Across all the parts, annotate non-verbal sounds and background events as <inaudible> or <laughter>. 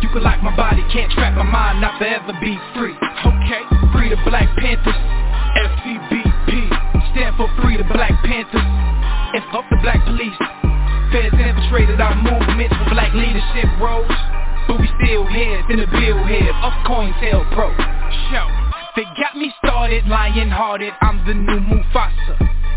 You can lock my body, can't trap my mind, not forever be free. Okay, free the Black Panthers, FCBP, stand for Free the Black Panthers, and fuck the black police. Feds infiltrated our movements for black leadership roles. But we still heads in the bill head of COINTELPRO. Show. They got me started, lion-hearted, I'm the new Mufasa.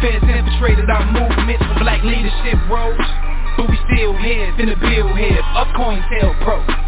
Feds infiltrated our movements for black leadership roles But we still heads in the bill coin, of COINTELPRO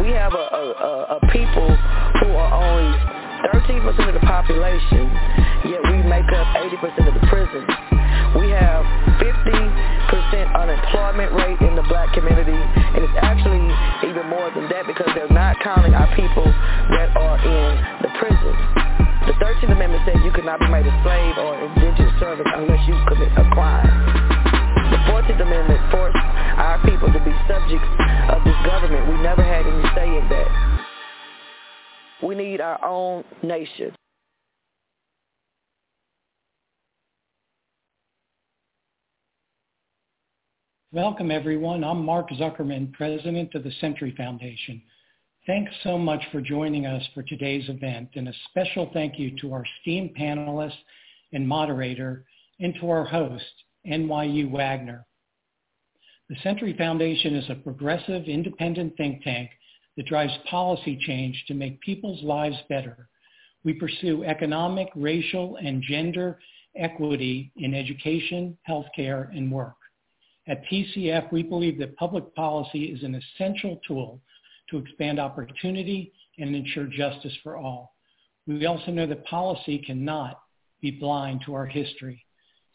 we have a, a, a, people who are only 13% of the population, yet we make up 80% of the prisons. We have 50% unemployment rate in the black community, and it's actually even more than that because they're not counting our people that are in the prisons. The 13th Amendment says you cannot be made a slave or indentured servant unless you commit a crime. 14th Amendment forced our people to be subjects of this government. We never had any say in that. We need our own nation. Welcome everyone. I'm Mark Zuckerman, President of the Century Foundation. Thanks so much for joining us for today's event and a special thank you to our esteemed panelists and moderator and to our host, NYU Wagner. The Century Foundation is a progressive, independent think tank that drives policy change to make people's lives better. We pursue economic, racial, and gender equity in education, healthcare, and work. At TCF, we believe that public policy is an essential tool to expand opportunity and ensure justice for all. We also know that policy cannot be blind to our history.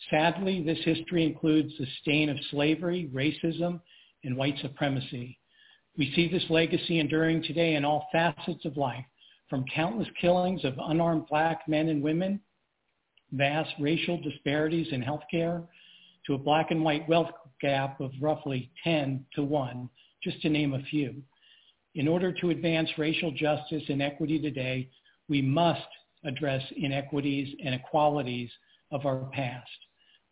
Sadly, this history includes the stain of slavery, racism, and white supremacy. We see this legacy enduring today in all facets of life, from countless killings of unarmed black men and women, vast racial disparities in healthcare, to a black and white wealth gap of roughly 10 to 1, just to name a few. In order to advance racial justice and equity today, we must address inequities and inequalities of our past.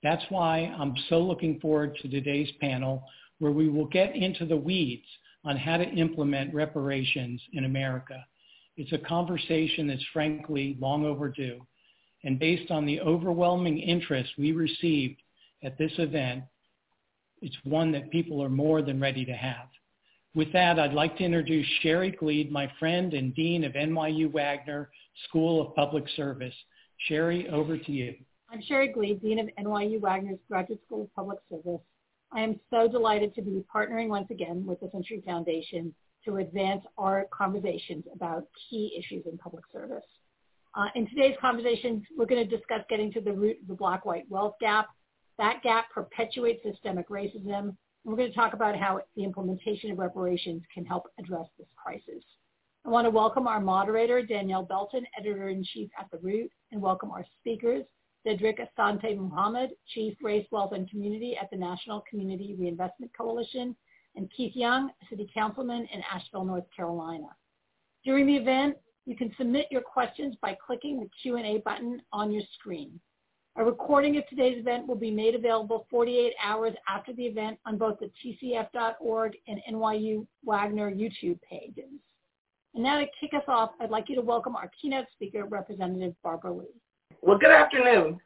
That's why I'm so looking forward to today's panel where we will get into the weeds on how to implement reparations in America. It's a conversation that's frankly long overdue. And based on the overwhelming interest we received at this event, it's one that people are more than ready to have. With that, I'd like to introduce Sherry Glied, my friend and Dean of NYU Wagner School of Public Service. Sherry, over to you. I'm Sherry Glied, Dean of NYU Wagner's Graduate School of Public Service. I am so delighted to be partnering once again with the Century Foundation to advance our conversations about key issues in public service. Uh, in today's conversation, we're going to discuss getting to the root of the black-white wealth gap. That gap perpetuates systemic racism we're going to talk about how the implementation of reparations can help address this crisis. I want to welcome our moderator, Danielle Belton, Editor-in-Chief at The Root, and welcome our speakers, Dedrick Asante Muhammad, Chief Race, Wealth, and Community at the National Community Reinvestment Coalition, and Keith Young, City Councilman in Asheville, North Carolina. During the event, you can submit your questions by clicking the Q&A button on your screen. A recording of today's event will be made available 48 hours after the event on both the tcf.org and NYU Wagner YouTube pages. And now to kick us off, I'd like you to welcome our keynote speaker, Representative Barbara Lee. Well, good afternoon.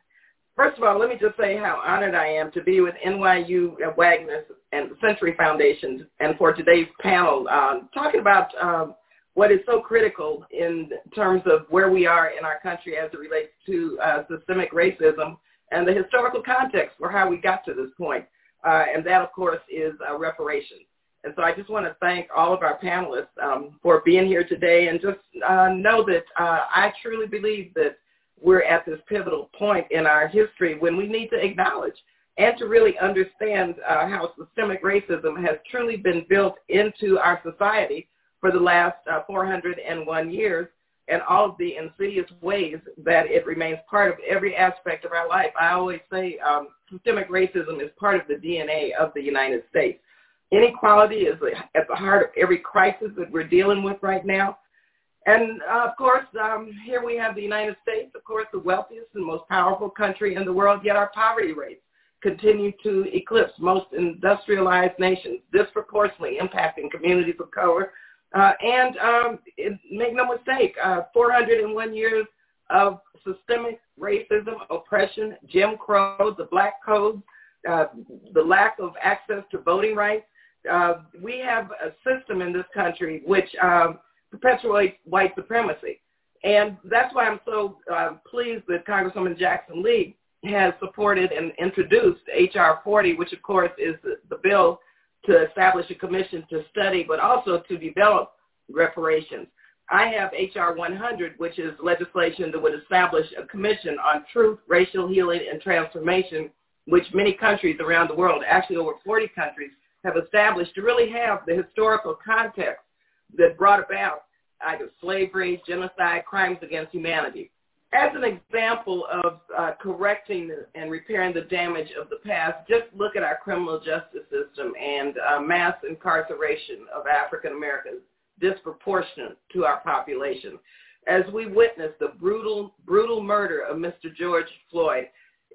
First of all, let me just say how honored I am to be with NYU Wagner and the Century Foundation and for today's panel uh, talking about um, what is so critical in terms of where we are in our country as it relates to uh, systemic racism and the historical context for how we got to this point. Uh, and that, of course, is reparations. And so I just want to thank all of our panelists um, for being here today and just uh, know that uh, I truly believe that we're at this pivotal point in our history when we need to acknowledge and to really understand uh, how systemic racism has truly been built into our society for the last uh, 401 years and all of the insidious ways that it remains part of every aspect of our life. I always say um, systemic racism is part of the DNA of the United States. Inequality is at the heart of every crisis that we're dealing with right now. And uh, of course, um, here we have the United States, of course, the wealthiest and most powerful country in the world, yet our poverty rates continue to eclipse most industrialized nations, disproportionately impacting communities of color, uh, and um, it, make no mistake, uh, 401 years of systemic racism, oppression, Jim Crow, the Black Code, uh, the lack of access to voting rights. Uh, we have a system in this country which um, perpetuates white supremacy. And that's why I'm so uh, pleased that Congresswoman Jackson Lee has supported and introduced H.R. 40, which of course is the, the bill to establish a commission to study, but also to develop reparations. I have H.R. 100, which is legislation that would establish a commission on truth, racial healing, and transformation, which many countries around the world, actually over 40 countries, have established to really have the historical context that brought about either slavery, genocide, crimes against humanity as an example of uh, correcting and repairing the damage of the past, just look at our criminal justice system and uh, mass incarceration of African Americans disproportionate to our population. As we witness the brutal, brutal murder of Mr. George Floyd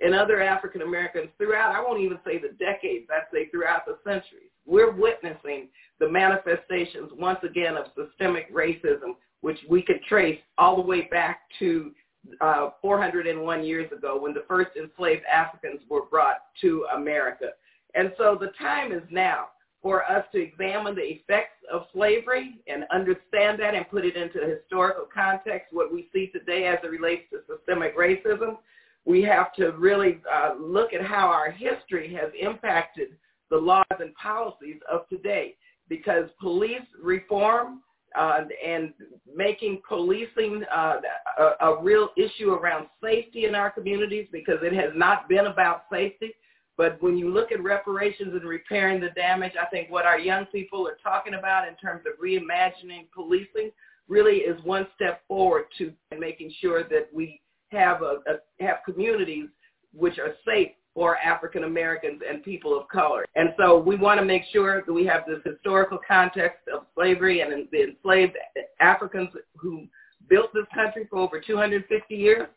and other African Americans throughout, I won't even say the decades, I'd say throughout the centuries, we're witnessing the manifestations once again of systemic racism, which we could trace all the way back to uh, 401 years ago when the first enslaved Africans were brought to America. And so the time is now for us to examine the effects of slavery and understand that and put it into historical context, what we see today as it relates to systemic racism. We have to really uh, look at how our history has impacted the laws and policies of today because police reform uh, and making policing uh, a, a real issue around safety in our communities because it has not been about safety. But when you look at reparations and repairing the damage, I think what our young people are talking about in terms of reimagining policing really is one step forward to making sure that we have a, a have communities which are safe for African Americans and people of color. And so we want to make sure that we have this historical context of slavery and the enslaved Africans who built this country for over 250 years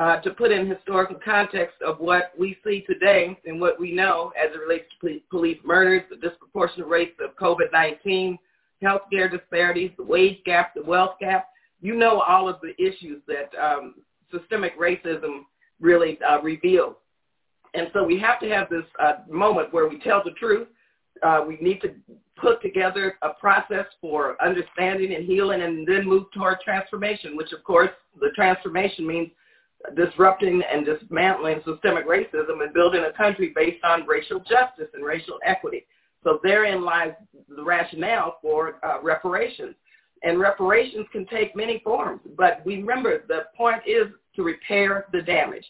uh, to put in historical context of what we see today and what we know as it relates to police murders, the disproportionate rates of COVID-19, healthcare disparities, the wage gap, the wealth gap. You know all of the issues that um, systemic racism really uh, reveals. And so we have to have this uh, moment where we tell the truth. Uh, we need to put together a process for understanding and healing and then move toward transformation, which of course the transformation means disrupting and dismantling systemic racism and building a country based on racial justice and racial equity. So therein lies the rationale for uh, reparations. And reparations can take many forms, but we remember the point is to repair the damage.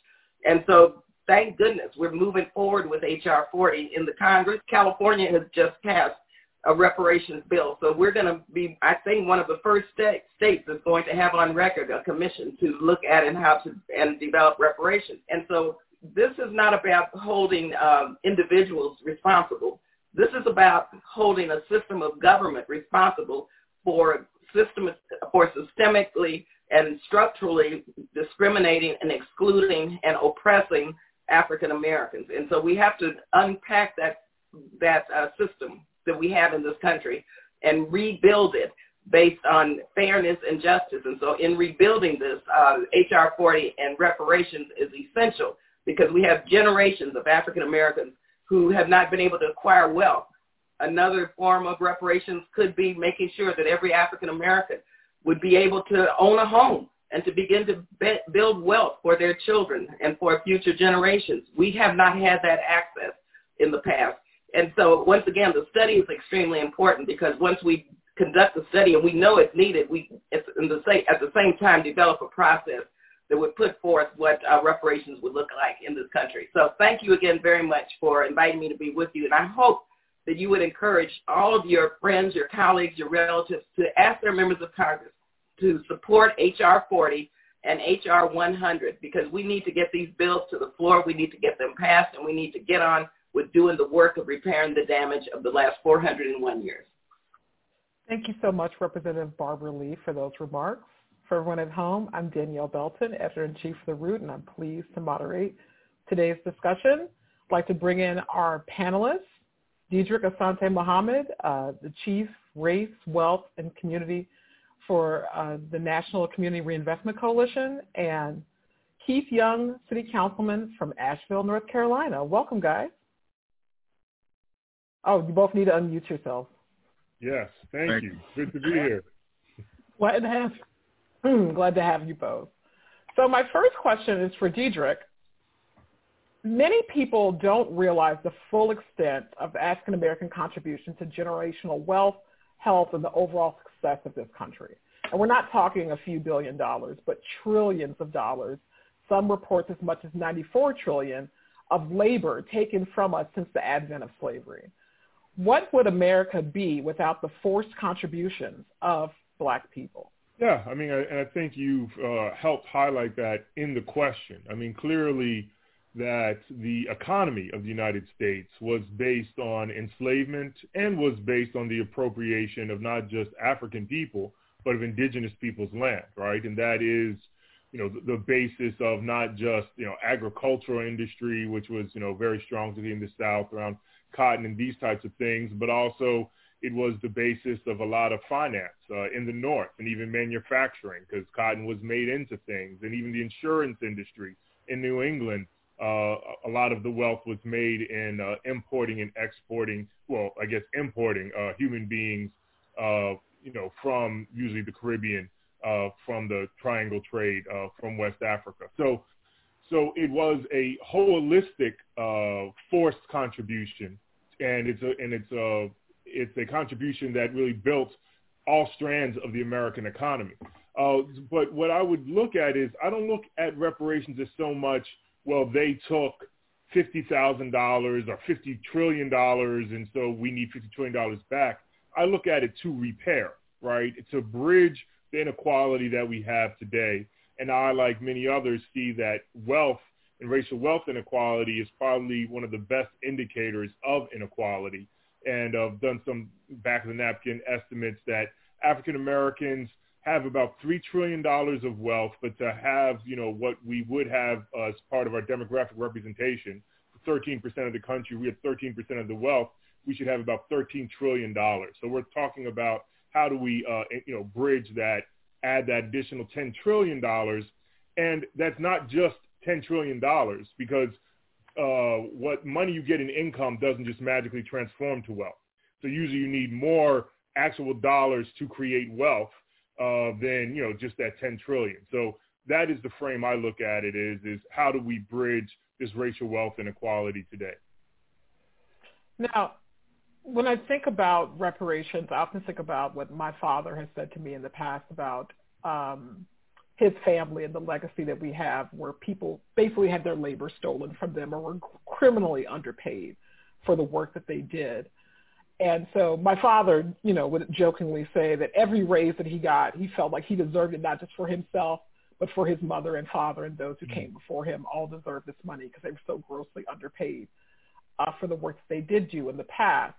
And so thank goodness we're moving forward with H.R. 40 in the Congress. California has just passed a reparations bill. So we're going to be, I think, one of the first state, states that's going to have on record a commission to look at and how to and develop reparations. And so this is not about holding um, individuals responsible. This is about holding a system of government responsible for system for systemically and structurally discriminating and excluding and oppressing African Americans. And so we have to unpack that that uh, system that we have in this country and rebuild it based on fairness and justice. And so in rebuilding this, uh, HR 40 and reparations is essential because we have generations of African Americans who have not been able to acquire wealth. Another form of reparations could be making sure that every African American would be able to own a home and to begin to be- build wealth for their children and for future generations. We have not had that access in the past. And so once again, the study is extremely important because once we conduct the study and we know it's needed, we at the same, at the same time develop a process that would put forth what uh, reparations would look like in this country. So thank you again very much for inviting me to be with you. And I hope that you would encourage all of your friends, your colleagues, your relatives to ask their members of Congress to support H.R. 40 and H.R. 100 because we need to get these bills to the floor. We need to get them passed and we need to get on with doing the work of repairing the damage of the last 401 years. Thank you so much, Representative Barbara Lee, for those remarks. For everyone at home, I'm Danielle Belton, Editor-in-Chief of The Root, and I'm pleased to moderate today's discussion. I'd like to bring in our panelists, Dedrick Asante Muhammad, uh, the Chief Race, Wealth, and Community for uh, the National Community Reinvestment Coalition, and Keith Young, City Councilman from Asheville, North Carolina. Welcome, guys. Oh, you both need to unmute yourselves. Yes, thank, thank you. Good to be here. <laughs> Glad to have hmm, glad to have you both. So my first question is for Dedrick. Many people don't realize the full extent of African American contribution to generational wealth, health, and the overall success of this country. And we're not talking a few billion dollars, but trillions of dollars. Some reports as much as 94 trillion of labor taken from us since the advent of slavery what would America be without the forced contributions of black people? Yeah, I mean, I, I think you've uh, helped highlight that in the question. I mean, clearly that the economy of the United States was based on enslavement and was based on the appropriation of not just African people, but of indigenous people's land, right? And that is, you know, the, the basis of not just, you know, agricultural industry, which was, you know, very strong in the South around cotton and these types of things, but also it was the basis of a lot of finance uh, in the North and even manufacturing because cotton was made into things and even the insurance industry in New England. Uh, a lot of the wealth was made in uh, importing and exporting, well, I guess importing uh, human beings, uh, you know, from usually the Caribbean, uh, from the triangle trade uh, from West Africa. So so it was a holistic uh, forced contribution, and it's a and it's a it's a contribution that really built all strands of the American economy. Uh, but what I would look at is I don't look at reparations as so much well they took fifty thousand dollars or fifty trillion dollars, and so we need fifty trillion dollars back. I look at it to repair, right? To bridge the inequality that we have today and I, like many others, see that wealth And racial wealth inequality is probably one of the best indicators of inequality. And I've done some back of the napkin estimates that African Americans have about three trillion dollars of wealth, but to have you know what we would have as part of our demographic representation, 13% of the country, we have 13% of the wealth. We should have about 13 trillion dollars. So we're talking about how do we uh, you know bridge that, add that additional 10 trillion dollars, and that's not just 10 trillion dollars because uh, what money you get in income doesn't just magically transform to wealth. So usually you need more actual dollars to create wealth uh, than you know just that 10 trillion. So that is the frame I look at it is is how do we bridge this racial wealth inequality today? Now, when I think about reparations, I often think about what my father has said to me in the past about um, his family and the legacy that we have, where people basically had their labor stolen from them or were criminally underpaid for the work that they did. And so my father, you know, would jokingly say that every raise that he got, he felt like he deserved it not just for himself, but for his mother and father and those who mm-hmm. came before him all deserved this money because they were so grossly underpaid uh, for the work that they did do in the past.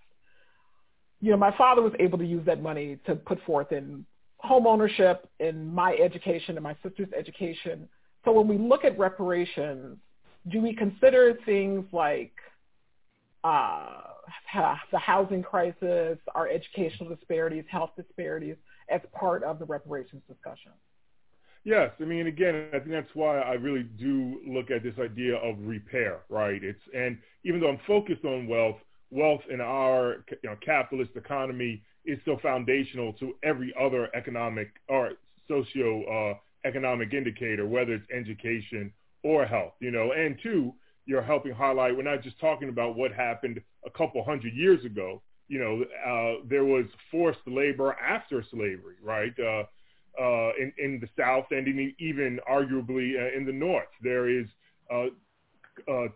You know, my father was able to use that money to put forth in home ownership, in my education and my sister's education. So when we look at reparations, do we consider things like uh, the housing crisis, our educational disparities, health disparities as part of the reparations discussion. Yes, I mean, again, I think that's why I really do look at this idea of repair, right? It's and even though I'm focused on wealth, wealth in our you know, capitalist economy is so foundational to every other economic or socio uh, economic indicator, whether it's education or health, you know, and two, you're helping highlight we're not just talking about what happened a couple hundred years ago. You know, uh, there was forced labor after slavery, right? Uh, uh, in, in the South and even arguably uh, in the North. There is uh, uh,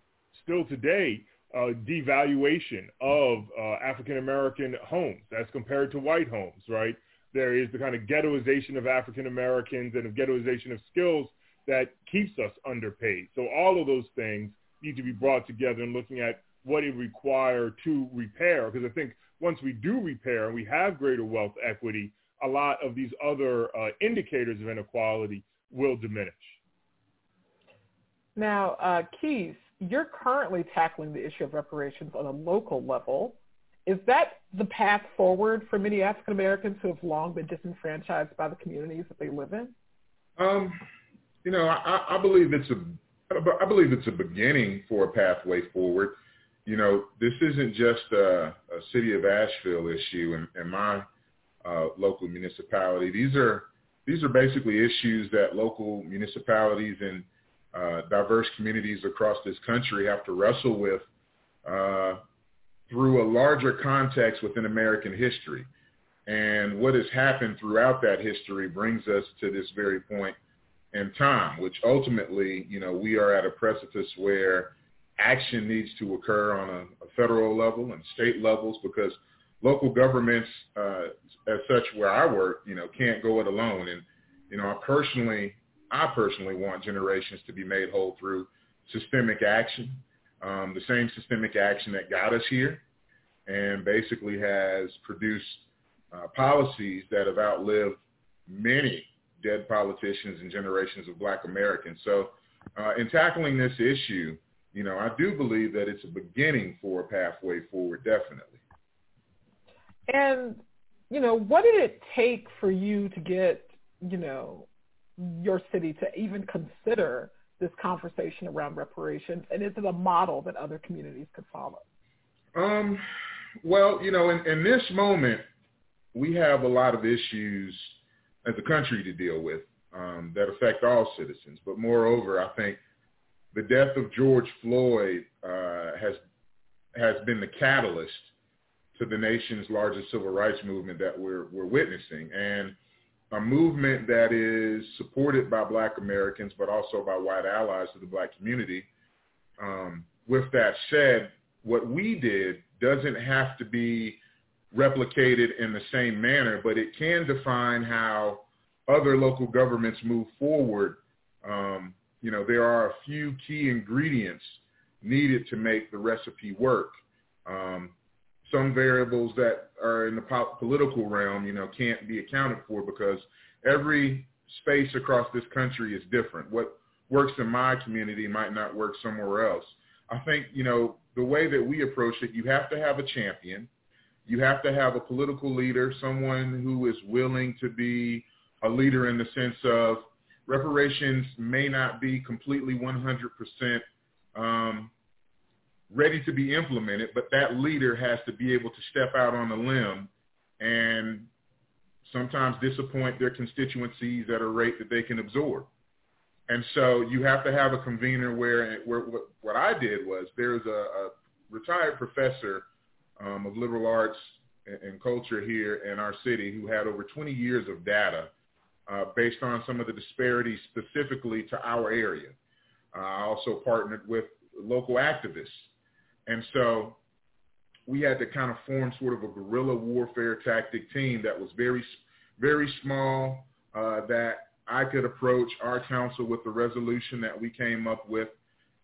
still today uh, devaluation of uh, African American homes as compared to white homes, right? There is the kind of ghettoization of African Americans and of ghettoization of skills that keeps us underpaid. So all of those things need to be brought together and looking at what it require to repair. Because I think once we do repair and we have greater wealth equity, a lot of these other uh, indicators of inequality will diminish. Now, uh, Keith, you're currently tackling the issue of reparations on a local level. Is that the path forward for many African Americans who have long been disenfranchised by the communities that they live in? Um, you know, I, I believe it's a I believe it's a beginning for a pathway forward. You know, this isn't just a, a city of Asheville issue in, in my uh, local municipality. These are these are basically issues that local municipalities and uh, diverse communities across this country have to wrestle with uh, through a larger context within American history. And what has happened throughout that history brings us to this very point. and time, which ultimately, you know, we are at a precipice where action needs to occur on a, a federal level and state levels because local governments, uh, as such, where I work, you know, can't go it alone. And, you know, I personally, I personally want generations to be made whole through systemic action, um, the same systemic action that got us here and basically has produced uh, policies that have outlived many dead politicians and generations of black Americans. So uh, in tackling this issue, you know, I do believe that it's a beginning for a pathway forward, definitely. And, you know, what did it take for you to get, you know, your city to even consider this conversation around reparations? And is it a model that other communities could follow? Um, well, you know, in, in this moment, we have a lot of issues as a country to deal with um, that affect all citizens. But moreover, I think the death of George Floyd uh, has has been the catalyst to the nation's largest civil rights movement that we're we're witnessing, and a movement that is supported by Black Americans, but also by white allies of the Black community. Um, with that said, what we did doesn't have to be replicated in the same manner, but it can define how other local governments move forward, um, you know, there are a few key ingredients needed to make the recipe work. Um, some variables that are in the po- political realm, you know, can't be accounted for because every space across this country is different. What works in my community might not work somewhere else. I think, you know, the way that we approach it, you have to have a champion. You have to have a political leader, someone who is willing to be a leader in the sense of reparations may not be completely 100% um, ready to be implemented, but that leader has to be able to step out on a limb and sometimes disappoint their constituencies at a rate that they can absorb. And so you have to have a convener where, where what, I did was there's a, a retired professor um, of liberal arts and, and culture here in our city who had over 20 years of data uh, based on some of the disparities specifically to our area. Uh, I also partnered with local activists. And so we had to kind of form sort of a guerrilla warfare tactic team that was very, very small, uh, that I could approach our council with the resolution that we came up with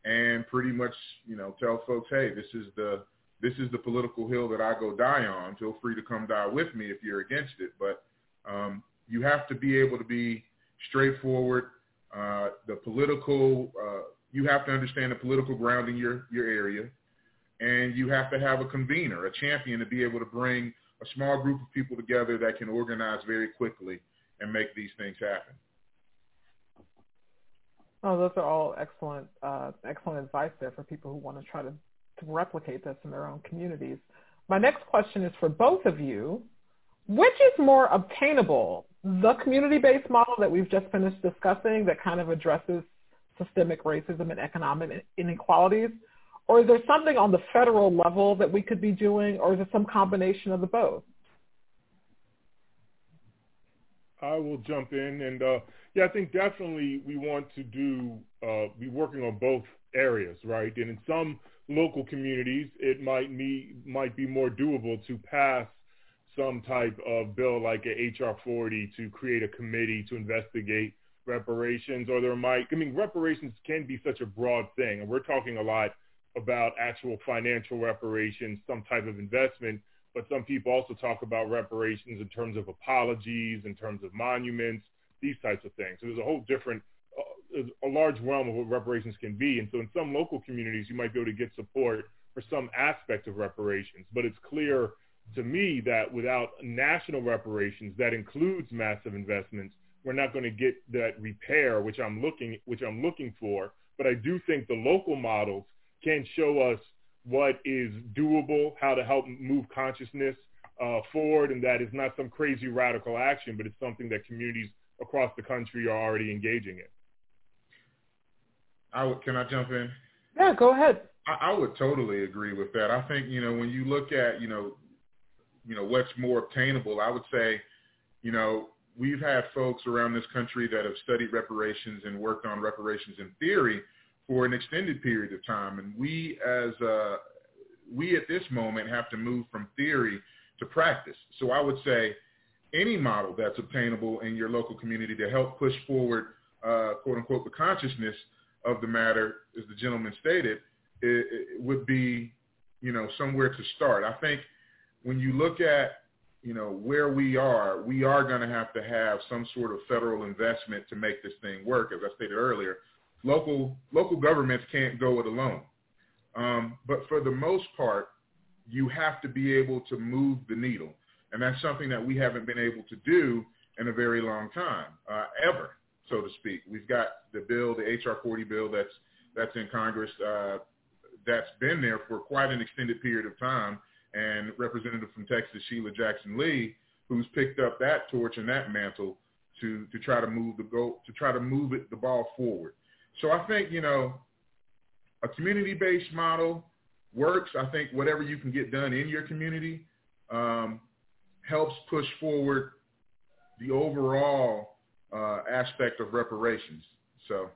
and pretty much, you know, tell folks, hey, this is the this is the political hill that I go die on. Feel free to come die with me if you're against it. But um, you have to be able to be straightforward. Uh, the political, uh, you have to understand the political ground in your, your area. And you have to have a convener, a champion to be able to bring a small group of people together that can organize very quickly and make these things happen. Oh, those are all excellent, uh, excellent advice there for people who want to try to, to replicate this in their own communities. My next question is for both of you. Which is more obtainable, the community-based model that we've just finished discussing that kind of addresses systemic racism and economic inequalities, or is there something on the federal level that we could be doing, or is it some combination of the both? I will jump in, and uh, yeah, I think definitely we want to do uh, be working on both areas, right? And in some local communities, it might be might be more doable to pass some type of bill like a HR 40 to create a committee to investigate reparations, or there might, I mean, reparations can be such a broad thing, and we're talking a lot about actual financial reparations, some type of investment, but some people also talk about reparations in terms of apologies, in terms of monuments, these types of things. So there's a whole different, uh, a large realm of what reparations can be. And so in some local communities, you might be able to get support for some aspect of reparations, but it's clear to me that without national reparations that includes massive investments, we're not going to get that repair which I'm looking which I'm looking for. But I do think the local models can show us what is doable, how to help move consciousness uh, forward, and that is not some crazy radical action, but it's something that communities across the country are already engaging in. I would, can I jump in? Yeah, go ahead. I, I would totally agree with that. I think you know when you look at you know you know, what's more obtainable, I would say, you know, we've had folks around this country that have studied reparations and worked on reparations in theory for an extended period of time. And we as, uh, we at this moment have to move from theory to practice. So I would say any model that's obtainable in your local community to help push forward, uh, quote unquote, the consciousness of the matter, as the gentleman stated, it, it would be, you know, somewhere to start. I think when you look at you know where we are, we are going to have to have some sort of federal investment to make this thing work. As I stated earlier, local local governments can't go it alone. Um, but for the most part, you have to be able to move the needle, and that's something that we haven't been able to do in a very long time, uh, ever, so to speak. We've got the bill, the HR 40 bill that's that's in Congress, uh, that's been there for quite an extended period of time and representative from Texas, Sheila Jackson Lee, who's picked up that torch and that mantle to to try to move the go to try to move it the ball forward. So I think you know a community-based model works. I think whatever you can get done in your community um, helps push forward the overall uh, aspect of reparations. So.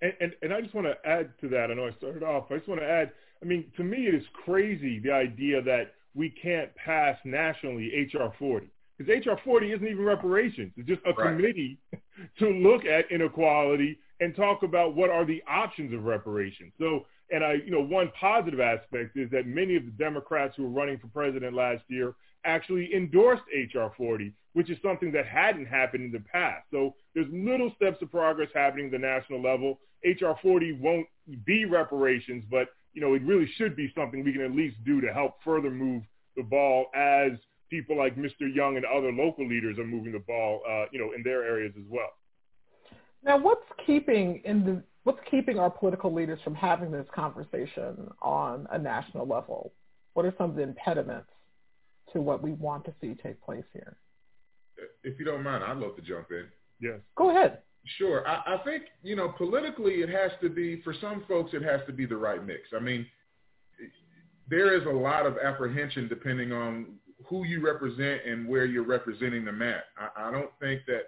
And, and, and I just want to add to that. I know I started off. I just want to add. I mean, to me, it is crazy the idea that we can't pass nationally HR 40 because HR 40 isn't even reparations. It's just a right. committee <laughs> to look at inequality and talk about what are the options of reparations. So, and I, you know, one positive aspect is that many of the Democrats who were running for president last year actually endorsed H.R. 40, which is something that hadn't happened in the past. So there's little steps of progress happening at the national level. H.R. 40 won't be reparations, but you know, it really should be something we can at least do to help further move the ball as people like Mr. Young and other local leaders are moving the ball, uh, you know, in their areas as well. Now, what's keeping in the what's keeping our political leaders from having this conversation on a national level? What are some of the impediments to what we want to see take place here? If you don't mind, I'd love to jump in. Yes. Go ahead. Sure. I, I think, you know, politically it has to be, for some folks, it has to be the right mix. I mean, there is a lot of apprehension depending on who you represent and where you're representing them at. I, I don't think that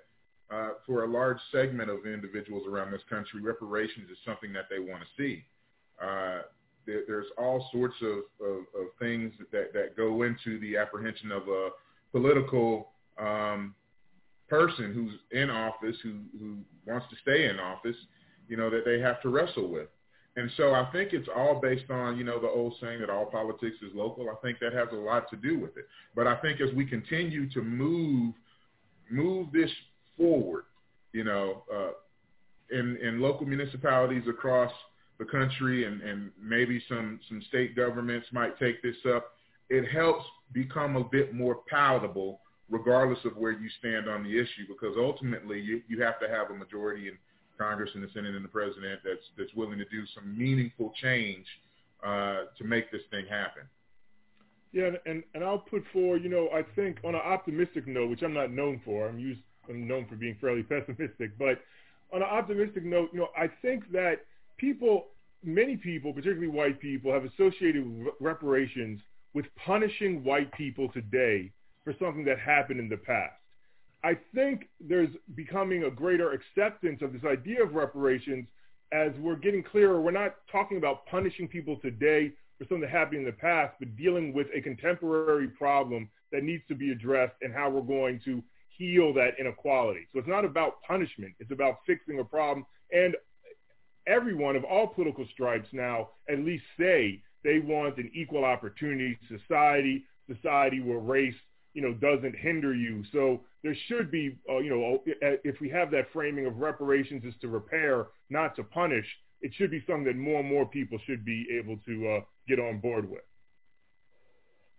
uh, for a large segment of individuals around this country, reparations is something that they want to see. Uh, there, there's all sorts of, of, of things that, that go into the apprehension of a political um, person who's in office, who, who wants to stay in office, you know, that they have to wrestle with. And so I think it's all based on, you know, the old saying that all politics is local. I think that has a lot to do with it. But I think as we continue to move, move this forward, you know, uh, in, in local municipalities across the country and, and maybe some, some state governments might take this up, it helps become a bit more palatable regardless of where you stand on the issue because ultimately you, you have to have a majority in Congress and the Senate and the President that's, that's willing to do some meaningful change uh, to make this thing happen. Yeah, and, and I'll put forward, you know, I think on an optimistic note, which I'm not known for, I'm used I'm known for being fairly <laughs> pessimistic. But on an optimistic note, you know, I think that people, many people, particularly white people, have associated reparations with punishing white people today for something that happened in the past. I think there's becoming a greater acceptance of this idea of reparations as we're getting clearer. We're not talking about punishing people today for something that happened in the past, but dealing with a contemporary problem that needs to be addressed and how we're going to heal that inequality. So it's not about punishment. It's about fixing a problem. And everyone of all political stripes now at least say they want an equal opportunity society, society where race, you know, doesn't hinder you. So there should be, uh, you know, if we have that framing of reparations is to repair, not to punish, it should be something that more and more people should be able to uh, get on board with.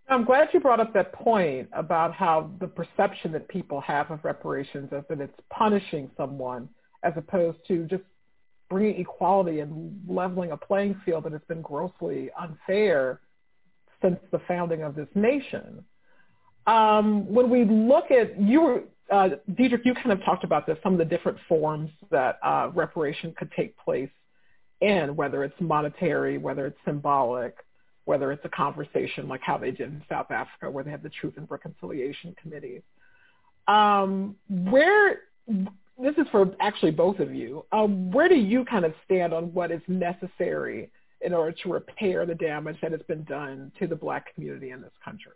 I'm glad you brought up that point about how the perception that people have of reparations is that it's punishing someone as opposed to just bringing equality and leveling a playing field that has been grossly unfair since the founding of this nation. Um, when we look at you, were, uh, Dedrick, you kind of talked about this, some of the different forms that uh, reparation could take place in, whether it's monetary, whether it's symbolic, whether it's a conversation like how they did in South Africa, where they have the Truth and Reconciliation Committee. Um, where this is for actually both of you. Um, where do you kind of stand on what is necessary in order to repair the damage that has been done to the black community in this country?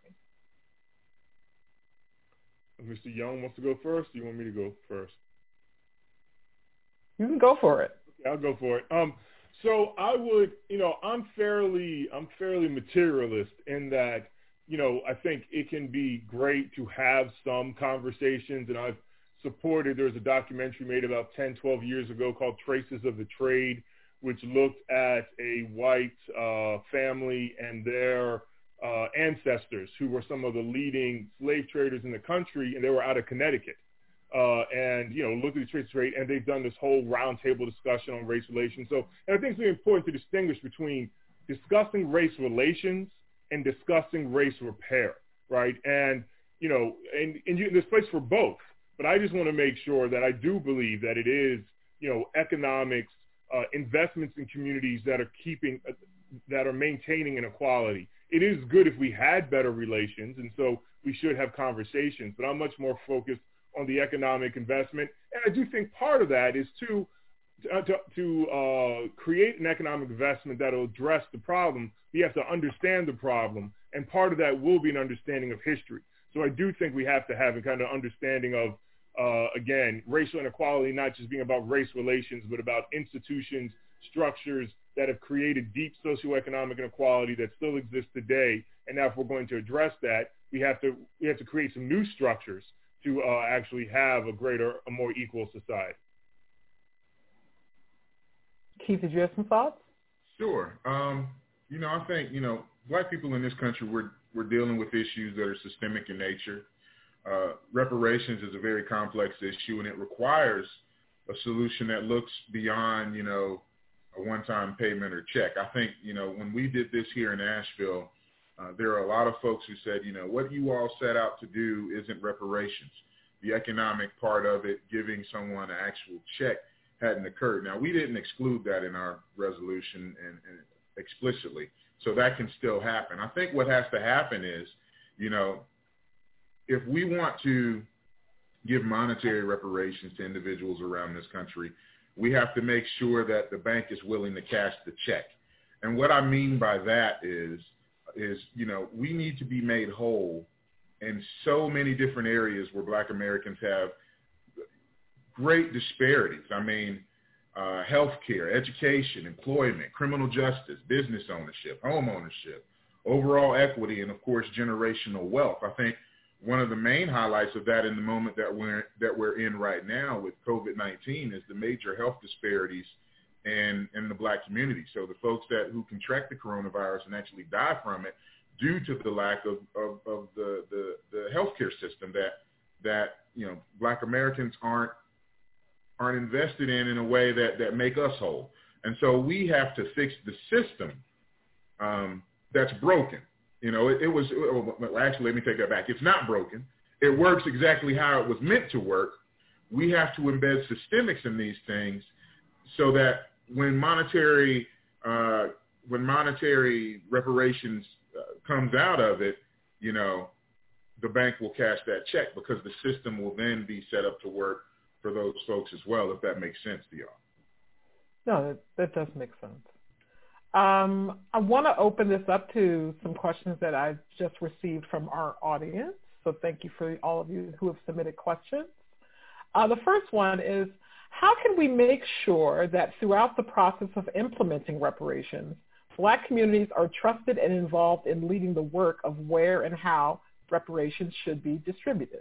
Mr. Young wants to go first. Do you want me to go first? You can go for it. Okay, I'll go for it. Um, so I would, you know, I'm fairly, I'm fairly materialist in that, you know, I think it can be great to have some conversations, and I've supported. There's a documentary made about 10, 12 years ago called Traces of the Trade, which looked at a white uh, family and their uh, ancestors who were some of the leading slave traders in the country, and they were out of Connecticut uh, and you know look at the trace rate, and they've done this whole roundtable discussion on race relations. So, and I think it's really important to distinguish between discussing race relations and discussing race repair, right? And you know, and, and you, there's place for both. But I just want to make sure that I do believe that it is, you know, economics, uh, investments in communities that are keeping, uh, that are maintaining inequality. It is good if we had better relations, and so we should have conversations. But I'm much more focused on the economic investment. And I do think part of that is to uh, to, to uh, create an economic investment that will address the problem, we have to understand the problem, and part of that will be an understanding of history. So I do think we have to have a kind of understanding of uh, again, racial inequality not just being about race relations, but about institutions, structures that have created deep socioeconomic inequality that still exists today. And now if we're going to address that, we have to, we have to create some new structures to uh, actually have a greater, a more equal society. Keith, did you have some thoughts? Sure. Um, you know, I think, you know, black people in this country, we're, we're dealing with issues that are systemic in nature. Uh, reparations is a very complex issue and it requires a solution that looks beyond, you know, a one-time payment or check. I think, you know, when we did this here in Asheville, uh, there are a lot of folks who said, you know, what you all set out to do isn't reparations. The economic part of it, giving someone an actual check, hadn't occurred. Now, we didn't exclude that in our resolution and, and explicitly, so that can still happen. I think what has to happen is, you know, if we want to give monetary reparations to individuals around this country, we have to make sure that the bank is willing to cash the check. And what I mean by that is, is, you know, we need to be made whole in so many different areas where black Americans have great disparities. I mean, uh, healthcare, education, employment, criminal justice, business ownership, home ownership, overall equity, and of course, generational wealth. I think one of the main highlights of that in the moment that we're that we're in right now with COVID-19 is the major health disparities in in the black community. So the folks that who contract the coronavirus and actually die from it due to the lack of, of, of the, the, the healthcare system that that you know black Americans aren't aren't invested in in a way that that make us whole. And so we have to fix the system um, that's broken. You know, it, it was well, actually let me take that back. It's not broken. It works exactly how it was meant to work. We have to embed systemics in these things so that when monetary uh, when monetary reparations uh, comes out of it, you know, the bank will cash that check because the system will then be set up to work for those folks as well, if that makes sense to y'all. No, that, that does make sense. Um, I want to open this up to some questions that I've just received from our audience. So thank you for all of you who have submitted questions. Uh, the first one is, how can we make sure that throughout the process of implementing reparations, Black communities are trusted and involved in leading the work of where and how reparations should be distributed?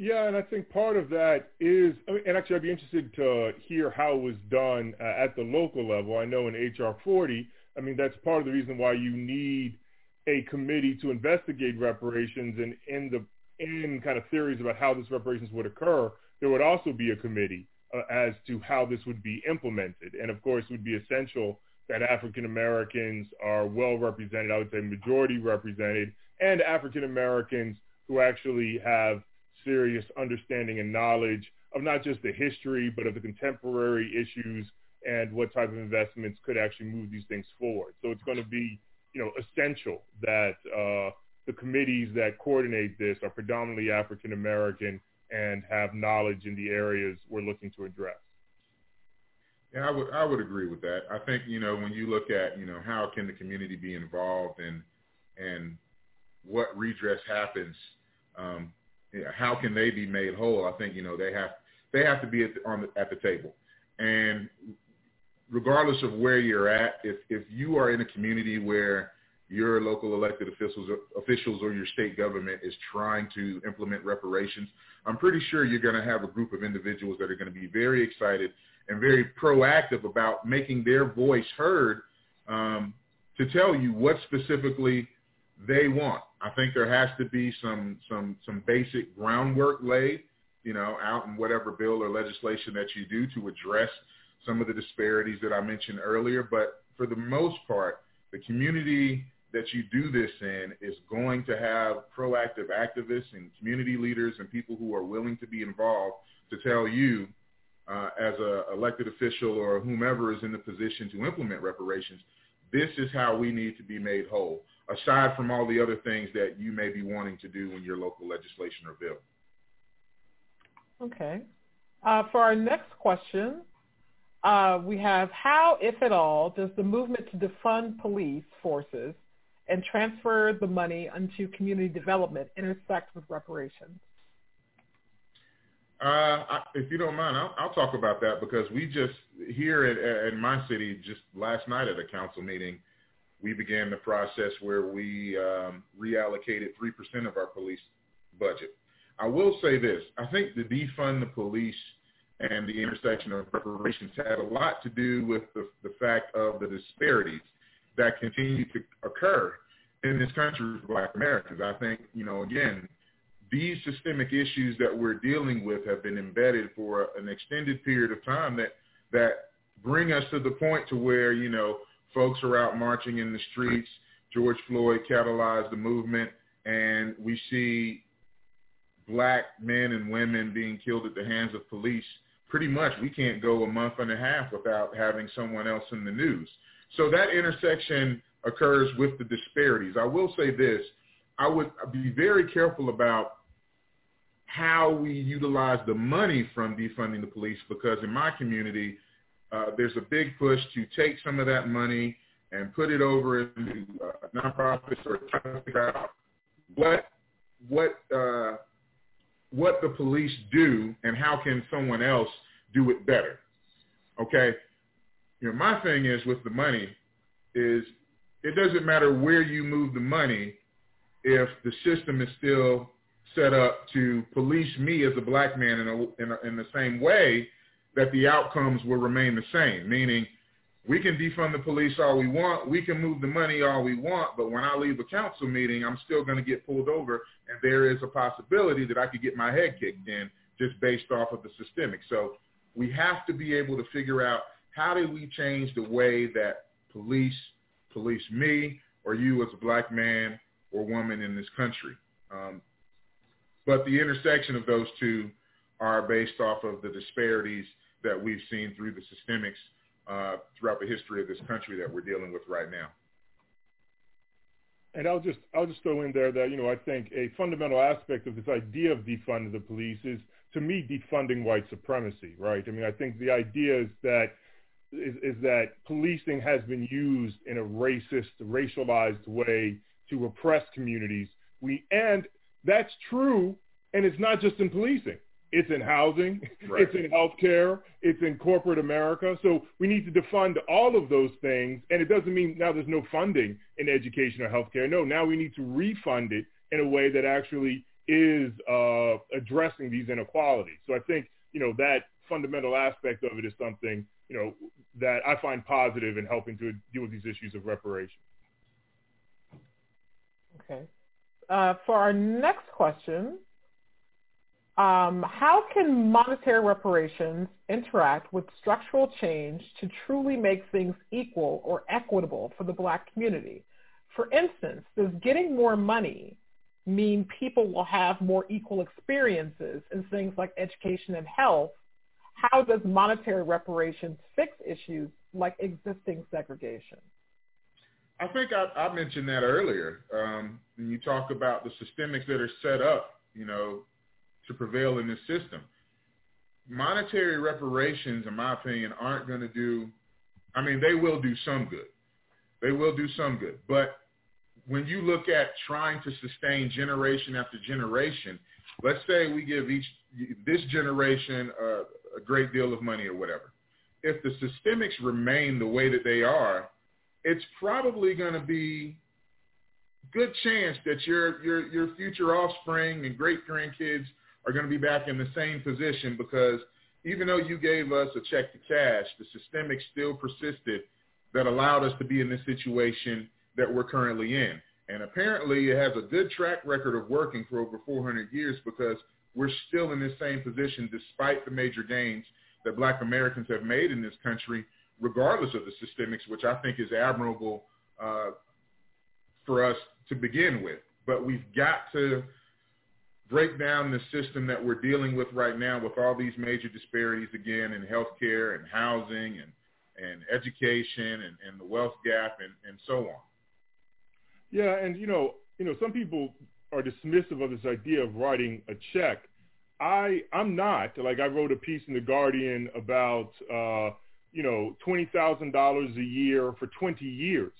Yeah, and I think part of that is, and actually I'd be interested to hear how it was done uh, at the local level. I know in HR 40, I mean, that's part of the reason why you need a committee to investigate reparations and in the in kind of theories about how this reparations would occur, there would also be a committee uh, as to how this would be implemented. And of course, it would be essential that African Americans are well represented, I would say majority represented, and African Americans who actually have serious understanding and knowledge of not just the history, but of the contemporary issues and what type of investments could actually move these things forward. So it's going to be, you know, essential that uh, the committees that coordinate this are predominantly African American and have knowledge in the areas we're looking to address. Yeah, I would I would agree with that. I think you know when you look at you know how can the community be involved and and what redress happens, um, how can they be made whole? I think you know they have they have to be at the, on the, at the table, and regardless of where you're at, if if you are in a community where your local elected officials or, officials or your state government is trying to implement reparations, I'm pretty sure you're going to have a group of individuals that are going to be very excited and very proactive about making their voice heard um, to tell you what specifically they want. I think there has to be some some some basic groundwork laid, you know, out in whatever bill or legislation that you do to address some of the disparities that I mentioned earlier. But for the most part, the community that you do this in is going to have proactive activists and community leaders and people who are willing to be involved to tell you uh, as a elected official or whomever is in the position to implement reparations, this is how we need to be made whole aside from all the other things that you may be wanting to do in your local legislation or bill. Okay. Uh, for our next question, uh, we have how, if at all, does the movement to defund police forces and transfer the money into community development intersect with reparations? Uh, I, if you don't mind, I'll, I'll talk about that because we just here at, at my city just last night at a council meeting, we began the process where we um, reallocated three percent of our police budget. I will say this: I think the defund the police and the intersection of reparations had a lot to do with the, the fact of the disparities that continue to occur in this country with Black Americans. I think, you know, again, these systemic issues that we're dealing with have been embedded for an extended period of time that that bring us to the point to where you know folks are out marching in the streets. George Floyd catalyzed the movement, and we see black men and women being killed at the hands of police. Pretty much, we can't go a month and a half without having someone else in the news. So that intersection occurs with the disparities. I will say this: I would be very careful about how we utilize the money from defunding the police because in my community, uh, there's a big push to take some of that money and put it over into uh, nonprofits or try to figure out what what uh, what the police do and how can someone else do it better. Okay, you know my thing is with the money is it doesn't matter where you move the money if the system is still set up to police me as a black man in, a, in, a, in the same way that the outcomes will remain the same, meaning we can defund the police all we want, we can move the money all we want, but when I leave a council meeting, I'm still going to get pulled over, and there is a possibility that I could get my head kicked in just based off of the systemic. So we have to be able to figure out how do we change the way that police police me or you as a black man or woman in this country. Um, but the intersection of those two are based off of the disparities that we've seen through the systemics uh, throughout the history of this country that we're dealing with right now. And I'll just I'll just throw in there that you know I think a fundamental aspect of this idea of defunding the police is to me defunding white supremacy, right? I mean I think the idea is that is, is that policing has been used in a racist, racialized way to oppress communities. We and that's true, and it's not just in policing. It's in housing, <laughs> right. it's in healthcare, it's in corporate America. So we need to defund all of those things, and it doesn't mean now there's no funding in education or healthcare. No, now we need to refund it in a way that actually is uh, addressing these inequalities. So I think you know that fundamental aspect of it is something you know that I find positive in helping to deal with these issues of reparation. Okay. Uh, for our next question, um, how can monetary reparations interact with structural change to truly make things equal or equitable for the black community? For instance, does getting more money mean people will have more equal experiences in things like education and health? How does monetary reparations fix issues like existing segregation? I think I, I mentioned that earlier. Um, when you talk about the systemics that are set up, you know, to prevail in this system. Monetary reparations, in my opinion, aren't going to do, I mean, they will do some good. They will do some good. But when you look at trying to sustain generation after generation, let's say we give each, this generation a great deal of money or whatever. If the systemics remain the way that they are, it's probably going to be good chance that your your your future offspring and great grandkids are going to be back in the same position because even though you gave us a check to cash, the systemic still persisted that allowed us to be in this situation that we're currently in. And apparently it has a good track record of working for over 400 years because we're still in this same position despite the major gains that black Americans have made in this country regardless of the systemics, which I think is admirable uh, for us to begin with. But we've got to break down the system that we're dealing with right now with all these major disparities again in healthcare and housing and, and education and, and the wealth gap and, and so on. Yeah, and you know, you know, some people are dismissive of this idea of writing a check. I I'm not. Like I wrote a piece in the Guardian about uh, you know, $20,000 a year for 20 years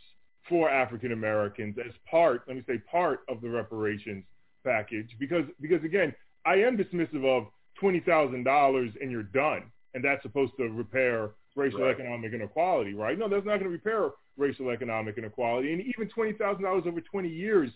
for African Americans as part, let me say part of the reparations package because, because again, I am dismissive of twenty thousand dollars and you're done, and that's supposed to repair racial Right. economic inequality, right? No, that's not going to repair racial economic inequality, and even twenty thousand dollars over twenty years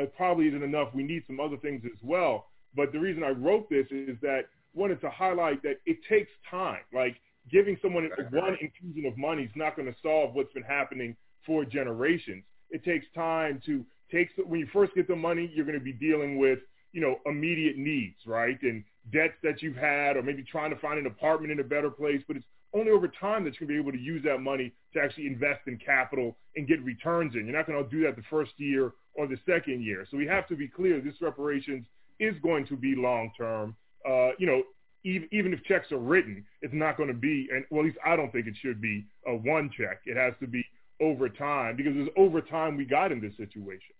uh, probably isn't enough. We need some other things as well. But the reason I wrote this is that wanted to highlight that it takes time. Like giving someone one infusion of money is not going to solve what's been happening for generations. It takes time to take when you first get the money, you're going to be dealing with you know immediate needs, right, and debts that you've had, or maybe trying to find an apartment in a better place. But it's only over time that you're going to be able to use that money to actually invest in capital and get returns in. You're not going to do that the first year or the second year. So we have to be clear this reparations is going to be long term. Uh, you know, even, even if checks are written, it's not going to be, and well, at least I don't think it should be a one check. It has to be over time because it's over time we got in this situation.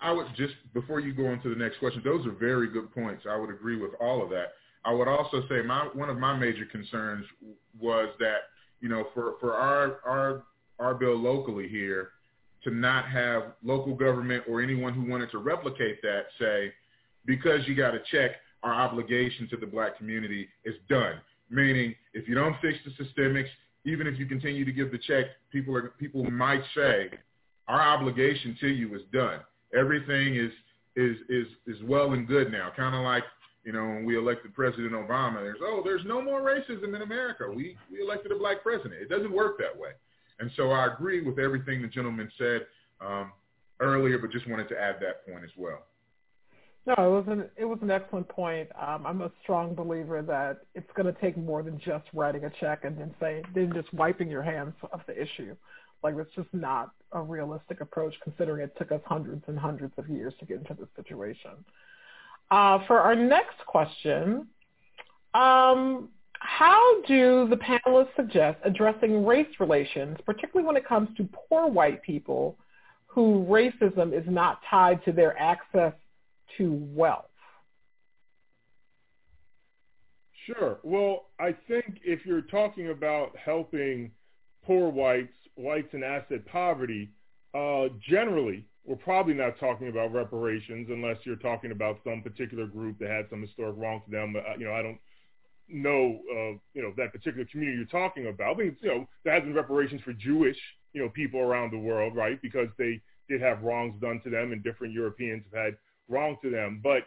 I would just before you go on to the next question, those are very good points. I would agree with all of that. I would also say my one of my major concerns was that you know for for our our our bill locally here to not have local government or anyone who wanted to replicate that say because you got to check our obligation to the black community is done. Meaning if you don't fix the systemics, even if you continue to give the check, people are people might say our obligation to you is done. Everything is is is is well and good now. Kind of like you know when we elected President Obama. There's oh there's no more racism in America. We we elected a black president. It doesn't work that way. And so I agree with everything the gentleman said um, earlier, but just wanted to add that point as well. No, it was an it was an excellent point. Um, I'm a strong believer that it's going to take more than just writing a check and then saying then just wiping your hands of the issue. Like it's just not a realistic approach, considering it took us hundreds and hundreds of years to get into this situation. Uh, for our next question, um, how do the panelists suggest addressing race relations, particularly when it comes to poor white people who racism is not tied to their access to wealth? Sure. Well, I think if you're talking about helping poor whites, whites in asset poverty, uh, generally, we're probably not talking about reparations unless you're talking about some particular group that had some historic wrong to them. Uh, you know, I don't know, uh, you know, that particular community you're talking about. I mean, you know, there has been reparations for Jewish, you know, people around the world, right? Because they did have wrongs done to them and different Europeans have had wrong to them. But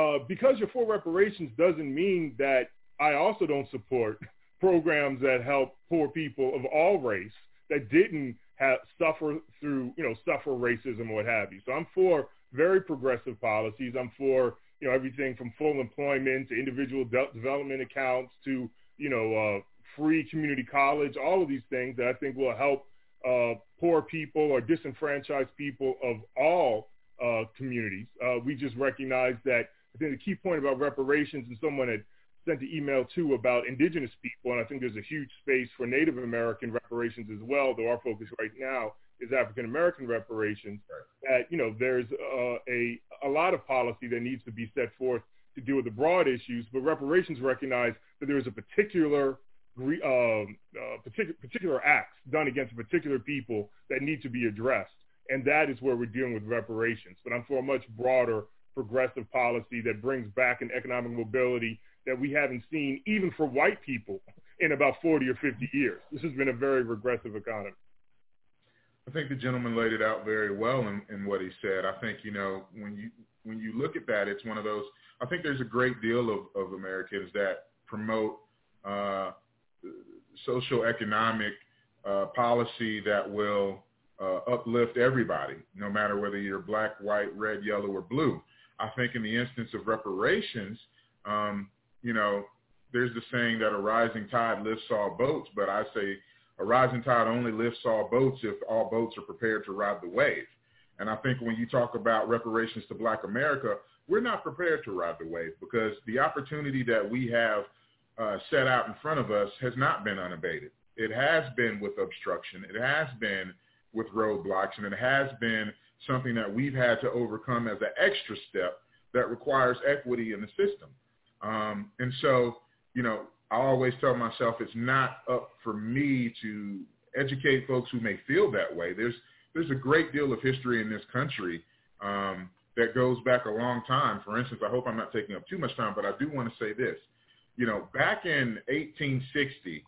uh, because you're for reparations doesn't mean that I also don't support <laughs> programs that help poor people of all race that didn't have suffer through, you know, suffer racism or what have you. So I'm for very progressive policies. I'm for, you know, everything from full employment to individual de- development accounts to, you know, uh, free community college, all of these things that I think will help uh, poor people or disenfranchised people of all uh, communities. Uh, we just recognize that I think the key point about reparations, and someone had sent an email too about indigenous people, and I think there's a huge space for Native American reparations as well, though our focus right now is African American reparations. That, you know, there's uh, a, a lot of policy that needs to be set forth to deal with the broad issues, but reparations recognize that there is a particular um, uh, particular, particular acts done against particular people that need to be addressed. And that is where we're dealing with reparations. But I'm for a much broader progressive policy that brings back an economic mobility that we haven't seen even for white people in about 40 or 50 years. This has been a very regressive economy. I think the gentleman laid it out very well in, in what he said. I think, you know, when you when you look at that, it's one of those, I think there's a great deal of, of Americans that promote uh, social economic uh, policy that will uh, uplift everybody, no matter whether you're black, white, red, yellow, or blue. I think in the instance of reparations, um, you know, there's the saying that a rising tide lifts all boats, but I say a rising tide only lifts all boats if all boats are prepared to ride the wave. And I think when you talk about reparations to black America, we're not prepared to ride the wave because the opportunity that we have uh, set out in front of us has not been unabated. It has been with obstruction. It has been with roadblocks, and it has been something that we've had to overcome as an extra step that requires equity in the system. Um, and so, you know, I always tell myself it's not up for me to educate folks who may feel that way. There's there's a great deal of history in this country um, that goes back a long time. For instance, I hope I'm not taking up too much time, but I do want to say this. you know, back in 1860,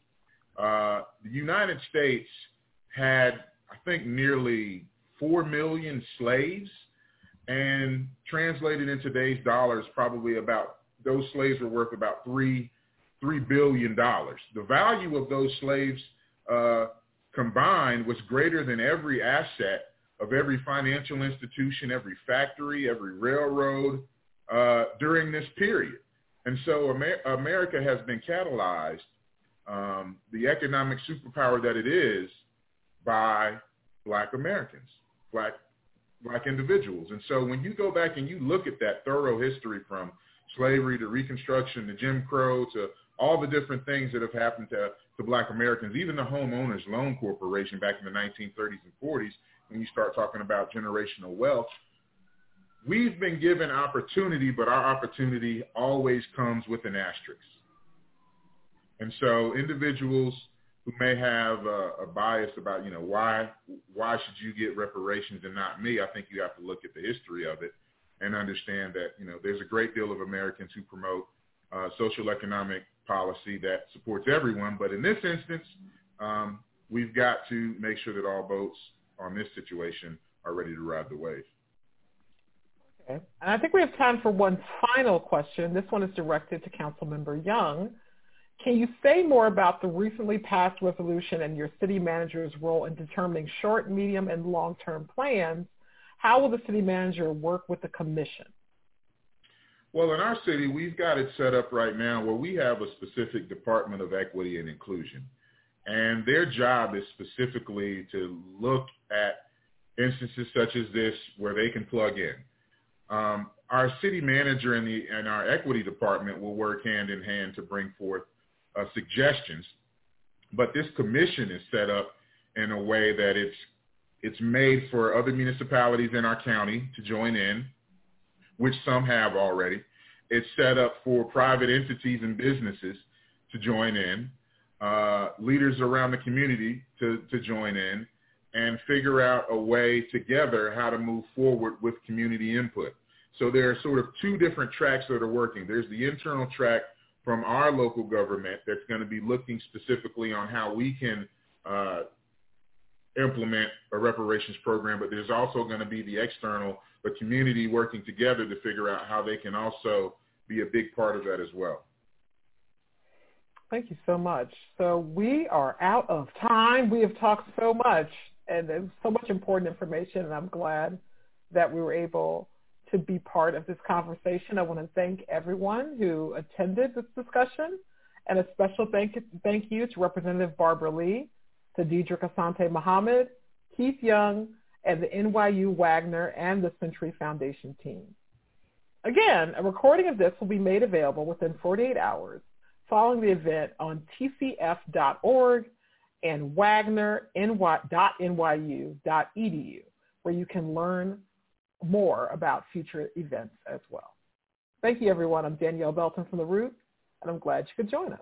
uh, the United States had, I think, nearly 4 million slaves and translated in today's dollars, probably about those slaves were worth about three three billion dollars. The value of those slaves uh, combined was greater than every asset of every financial institution, every factory, every railroad uh, during this period. And so Amer- America has been catalyzed, um, the economic superpower that it is, by black Americans, black black individuals. And so when you go back and you look at that thorough history from slavery to Reconstruction to Jim Crow to all the different things that have happened to, to black Americans, even the Homeowners Loan Corporation back in the 1930s and 40s, when you start talking about generational wealth, we've been given opportunity, but our opportunity always comes with an asterisk. And so individuals who may have a, a bias about, you know, why why should you get reparations and not me? I think you have to look at the history of it and understand that, you know, there's a great deal of Americans who promote uh, social economic policy that supports everyone. But in this instance, um, we've got to make sure that all boats on this situation are ready to ride the wave. Okay. And I think we have time for one final question. This one is directed to Councilmember Young. Can you say more about the recently passed resolution and your city manager's role in determining short, medium, and long-term plans? How will the city manager work with the commission? Well, in our city, we've got it set up right now where we have a specific Department of Equity and Inclusion. And their job is specifically to look at instances such as this where they can plug in. Um, our city manager and, the, and our equity department will work hand in hand to bring forth uh, suggestions. But this commission is set up in a way that it's it's made for other municipalities in our county to join in, which some have already. It's set up for private entities and businesses to join in, uh, leaders around the community to, to join in, and figure out a way together how to move forward with community input. So there are sort of two different tracks that are working. There's the internal track from our local government that's going to be looking specifically on how we can uh, implement a reparations program, but there's also going to be the external, the community working together to figure out how they can also be a big part of that as well. Thank you so much. So we are out of time. We have talked so much and there's so much important information and I'm glad that we were able to be part of this conversation. I want to thank everyone who attended this discussion and a special thank, thank you to Representative Barbara Lee, to Dedrick Asante Muhammad, Keith Young, and the NYU Wagner and the Century Foundation team. Again, a recording of this will be made available within 48 hours following the event on tcf.org and wagner.nyu.edu, where you can learn more about future events as well. Thank you, everyone. I'm Danielle Belton from The Root, and I'm glad you could join us.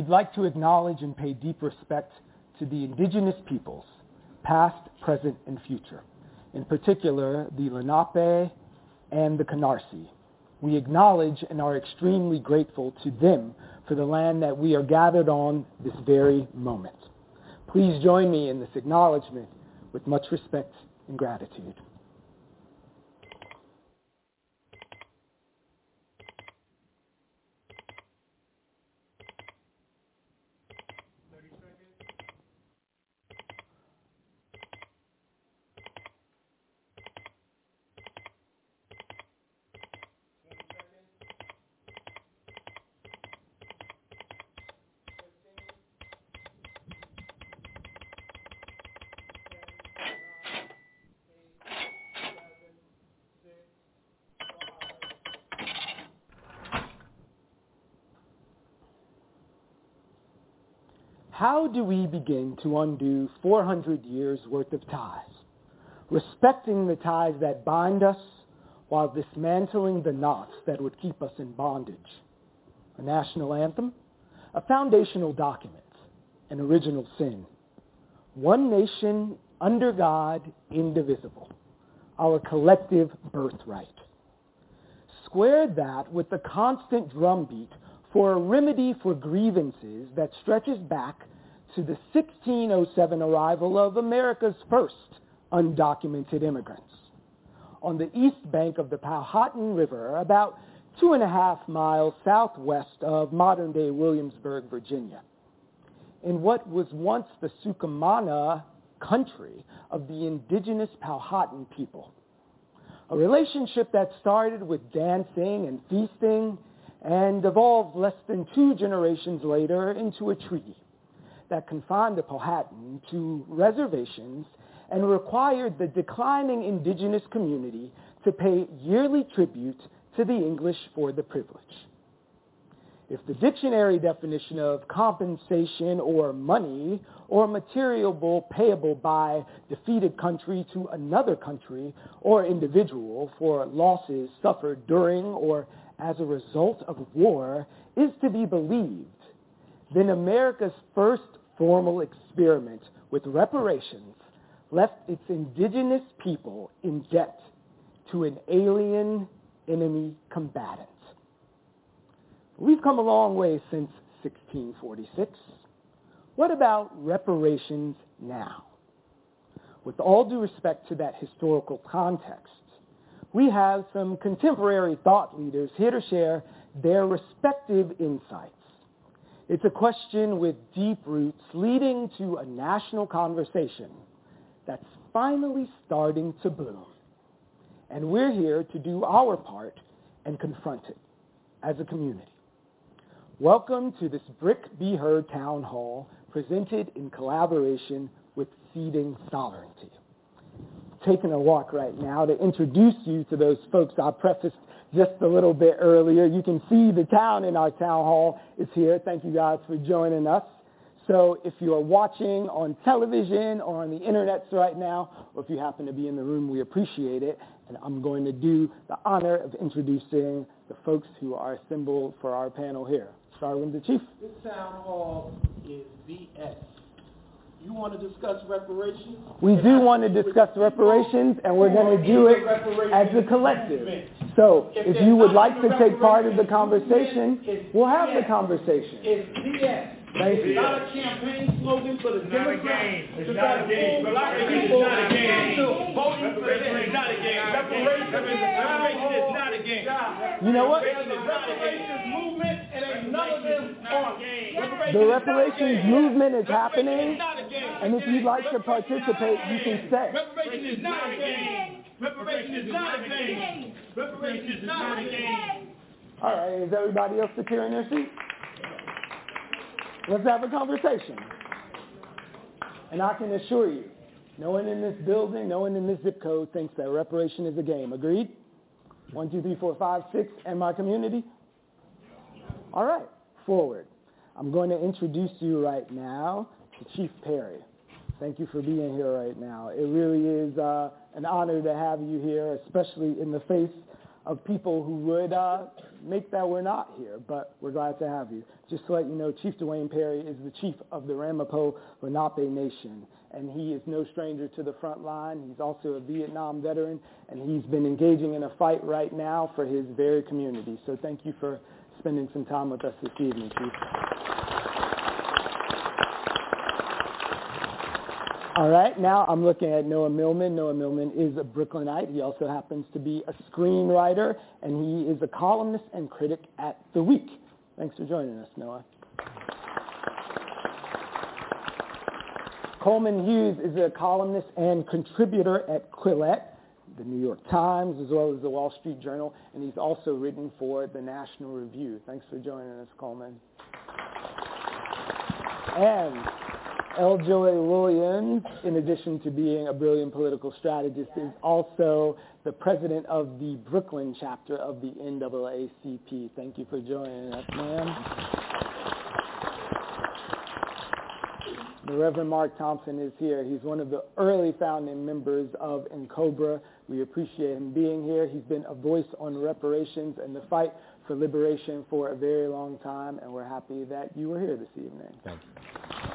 We'd like to acknowledge and pay deep respect to the indigenous peoples, past, present, and future, in particular the Lenape and the Canarsie. We acknowledge and are extremely grateful to them for the land that we are gathered on this very moment. Please join me in this acknowledgement with much respect and gratitude. Do we begin to undo 400 years worth of ties, respecting the ties that bind us while dismantling the knots that would keep us in bondage? A national anthem, a foundational document, an original sin. One nation under God, indivisible, our collective birthright. Square that with the constant drumbeat for a remedy for grievances that stretches back to the 1607 arrival of America's first undocumented immigrants. On the east bank of the Powhatan River, about two and a half miles southwest of modern-day Williamsburg, Virginia. In what was once the Sukumana country of the indigenous Powhatan people. A relationship that started with dancing and feasting and evolved less than two generations later into a treaty that confined the Powhatan to reservations and required the declining indigenous community to pay yearly tribute to the English for the privilege. If the dictionary definition of compensation or money or material payable by defeated country to another country or individual for losses suffered during or as a result of war is to be believed, then America's first formal experiment with reparations left its indigenous people in debt to an alien enemy combatant. We've come a long way since 1646. What about reparations now? With all due respect to that historical context, we have some contemporary thought leaders here to share their respective insights. It's a question with deep roots leading to a national conversation that's finally starting to bloom. And we're here to do our part and confront it as a community. Welcome to this Brick Be Heard Town Hall presented in collaboration with Seeding Sovereignty. Taking a walk right now to introduce you to those folks I prefaced just a little bit earlier. You can see the town in our town hall is here. Thank you guys for joining us. So if you are watching on television or on the internet right now, or if you happen to be in the room, we appreciate it. And I'm going to do the honor of introducing the folks who are assembled for our panel here. Starting with the chief. This town hall is BS. You want to discuss reparations? We do want to discuss reparations, and we're going to do it as a collective. So if you would like to take part in the conversation, we'll have the conversation. It's Thank you. It's not a campaign slogan for the Democrats. It's not a game. Black Reparations people is not a game. into voting for Reparations them. is not a game. Reparations Reparations is not a game. You know what? There's reparations movement, and ain't none of them on. The reparations movement is happening, and if you'd like to participate, you can stay. Reparation is not a game. Reparation is not a game. Reparation is not a game. All right, is everybody else secure in their seat? Let's have a conversation. And I can assure you, no one in this building, no one in this zip code thinks that reparation is a game. Agreed? One, two, three, four, five, six, and my community? All right, forward. I'm going to introduce you right now to Chief Perry. Thank you for being here right now. It really is uh, an honor to have you here, especially in the face of people who would uh, make that we're not here, but we're glad to have you. Just to let you know, Chief Dwaine Perry is the chief of the Ramapough Lenape Nation, and he is no stranger to the front line. He's also a Vietnam veteran, and he's been engaging in a fight right now for his very community. So thank you for spending some time with us this evening, Chief. All right, now I'm looking at Noah Millman. Noah Millman is a Brooklynite. He also happens to be a screenwriter, and he is a columnist and critic at The Week. Thanks for joining us, Noah. Coleman Hughes is a columnist and contributor at Quillette, the New York Times, as well as the Wall Street Journal, and he's also written for the National Review. Thanks for joining us, Coleman. And L. Joy Williams, in addition to being a brilliant political strategist, is also the president of the Brooklyn chapter of the NAACP. Thank you for joining us, ma'am. The Reverend Mark Thompson is here. He's one of the early founding members of NCOBRA. We appreciate him being here. He's been a voice on reparations and the fight for liberation for a very long time, and we're happy that you were here this evening. Thank you.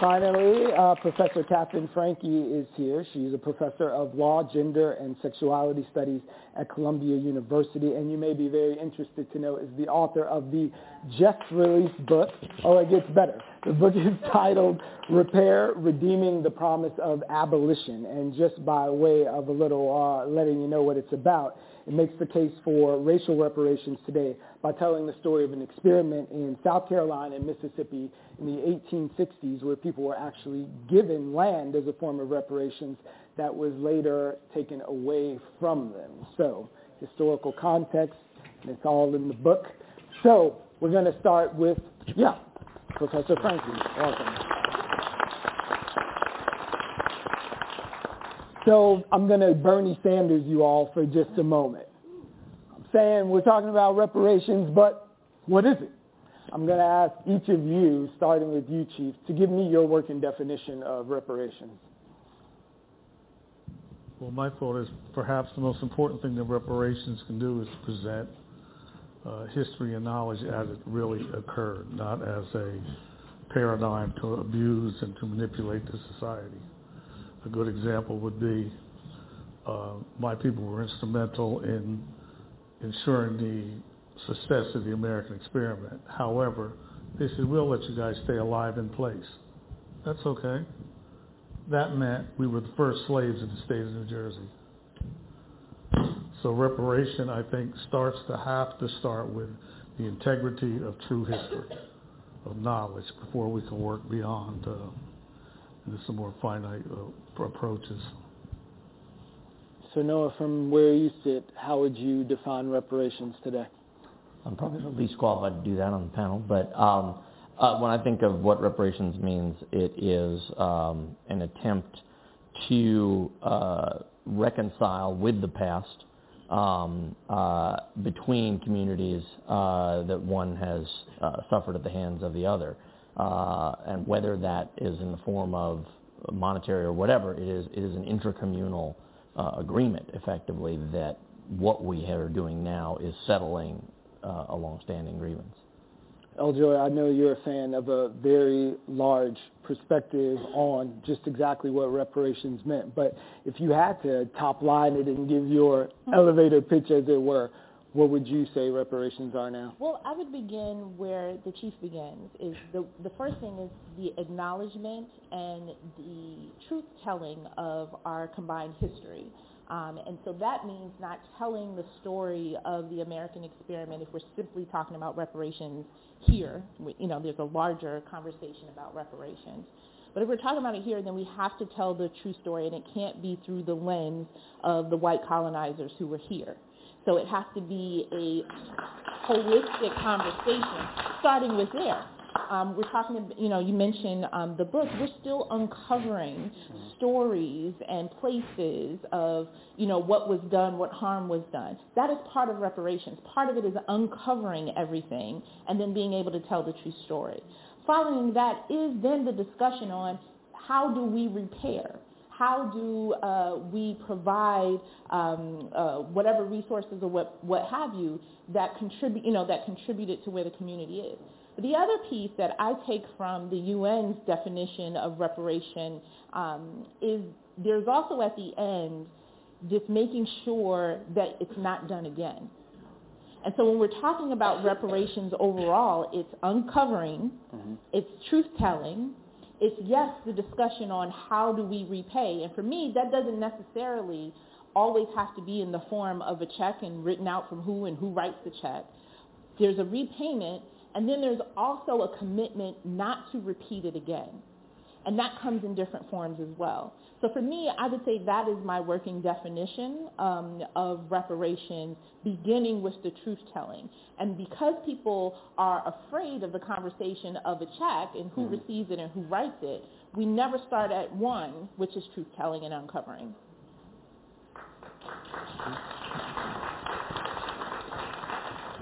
Finally, uh, Professor Katherine Franke is here. She's a professor of law, gender, and sexuality studies at Columbia University, and you may be very interested to know is the author of the just released book. Oh, it gets better. The book is <laughs> titled Repair, Redeeming the Promise of Abolition. And just by way of a little uh, letting you know what it's about, it makes the case for racial reparations today by telling the story of an experiment in South Carolina and Mississippi in the 1860s where people were actually given land as a form of reparations that was later taken away from them. So historical context, and it's all in the book. So we're going to start with, yeah, Professor Franke. Welcome. So I'm going to Bernie Sanders you all for just a moment. I'm saying we're talking about reparations, but what is it? I'm going to ask each of you, starting with you, Chief, to give me your working definition of reparations. Well, my thought is perhaps the most important thing that reparations can do is present uh, history and knowledge as it really occurred, not as a paradigm to abuse and to manipulate the society. A good example would be uh, my people were instrumental in ensuring the success of the American experiment. However, they said, we'll let you guys stay alive in place. That's okay. That meant we were the first slaves in the state of New Jersey. So reparation, I think, starts to have to start with the integrity of true history, of knowledge, before we can work beyond uh, some more finite uh, approaches. So Noah, from where you sit, how would you define reparations today? I'm probably the least qualified to do that on the panel, but um, uh, when I think of what reparations means, it is um, an attempt to uh, reconcile with the past um, uh, between communities uh, that one has uh, suffered at the hands of the other. Uh, and whether that is in the form of monetary or whatever, it is, it is an intracommunal uh, agreement, effectively, that what we are doing now is settling uh, a longstanding grievance. L. Joy, I know you're a fan of a very large perspective on just exactly what reparations meant, but if you had to top line it and give your elevator pitch, as it were, what would you say reparations are now? Well, I would begin where the chief begins. Is the the first thing is the acknowledgement and the truth telling of our combined history. Um, and so that means not telling the story of the American experiment if we're simply talking about reparations here. We, you know, there's a larger conversation about reparations. But if we're talking about it here, then we have to tell the true story, and it can't be through the lens of the white colonizers who were here. So it has to be a holistic conversation, starting with there. Um, we're talking, you know, you mentioned um, the book. We're still uncovering stories and places of, you know, what was done, what harm was done. That is part of reparations. Part of it is uncovering everything and then being able to tell the true story. Following that is then the discussion on how do we repair? How do uh, we provide um, uh, whatever resources or what, what have you that contribute, you know, that contributed to where the community is? The other piece that I take from the UN's definition of reparation um, is there's also at the end just making sure that it's not done again. And so when we're talking about reparations overall, it's uncovering, mm-hmm. it's truth-telling, it's yes, the discussion on how do we repay. And for me, that doesn't necessarily always have to be in the form of a check and written out from who and who writes the check. There's a repayment and then there's also a commitment not to repeat it again. And that comes in different forms as well. So for me, I would say that is my working definition um, of reparations, beginning with the truth-telling. And because people are afraid of the conversation of a check and who mm-hmm. receives it and who writes it, we never start at one, which is truth-telling and uncovering.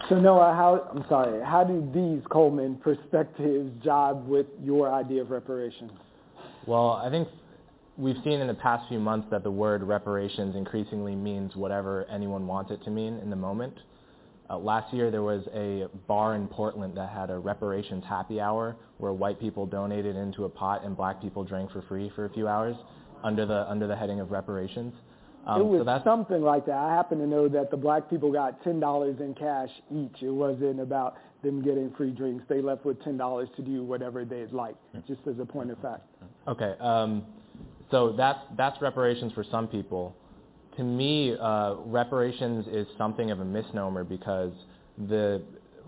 So Noah, how I'm sorry, how do these Coleman perspectives jibe with your idea of reparations? Well, I think we've seen in the past few months that the word reparations increasingly means whatever anyone wants it to mean in the moment. Uh, last year there was a bar in Portland that had a reparations happy hour where white people donated into a pot and black people drank for free for a few hours under the under the heading of reparations. Um, it was so something like that. I happen to know that the black people got ten dollars in cash each. It wasn't about them getting free drinks. They left with ten dollars to do whatever they'd like, just as a point of fact. Okay, um, so that's that's reparations for some people to me, uh, reparations is something of a misnomer because the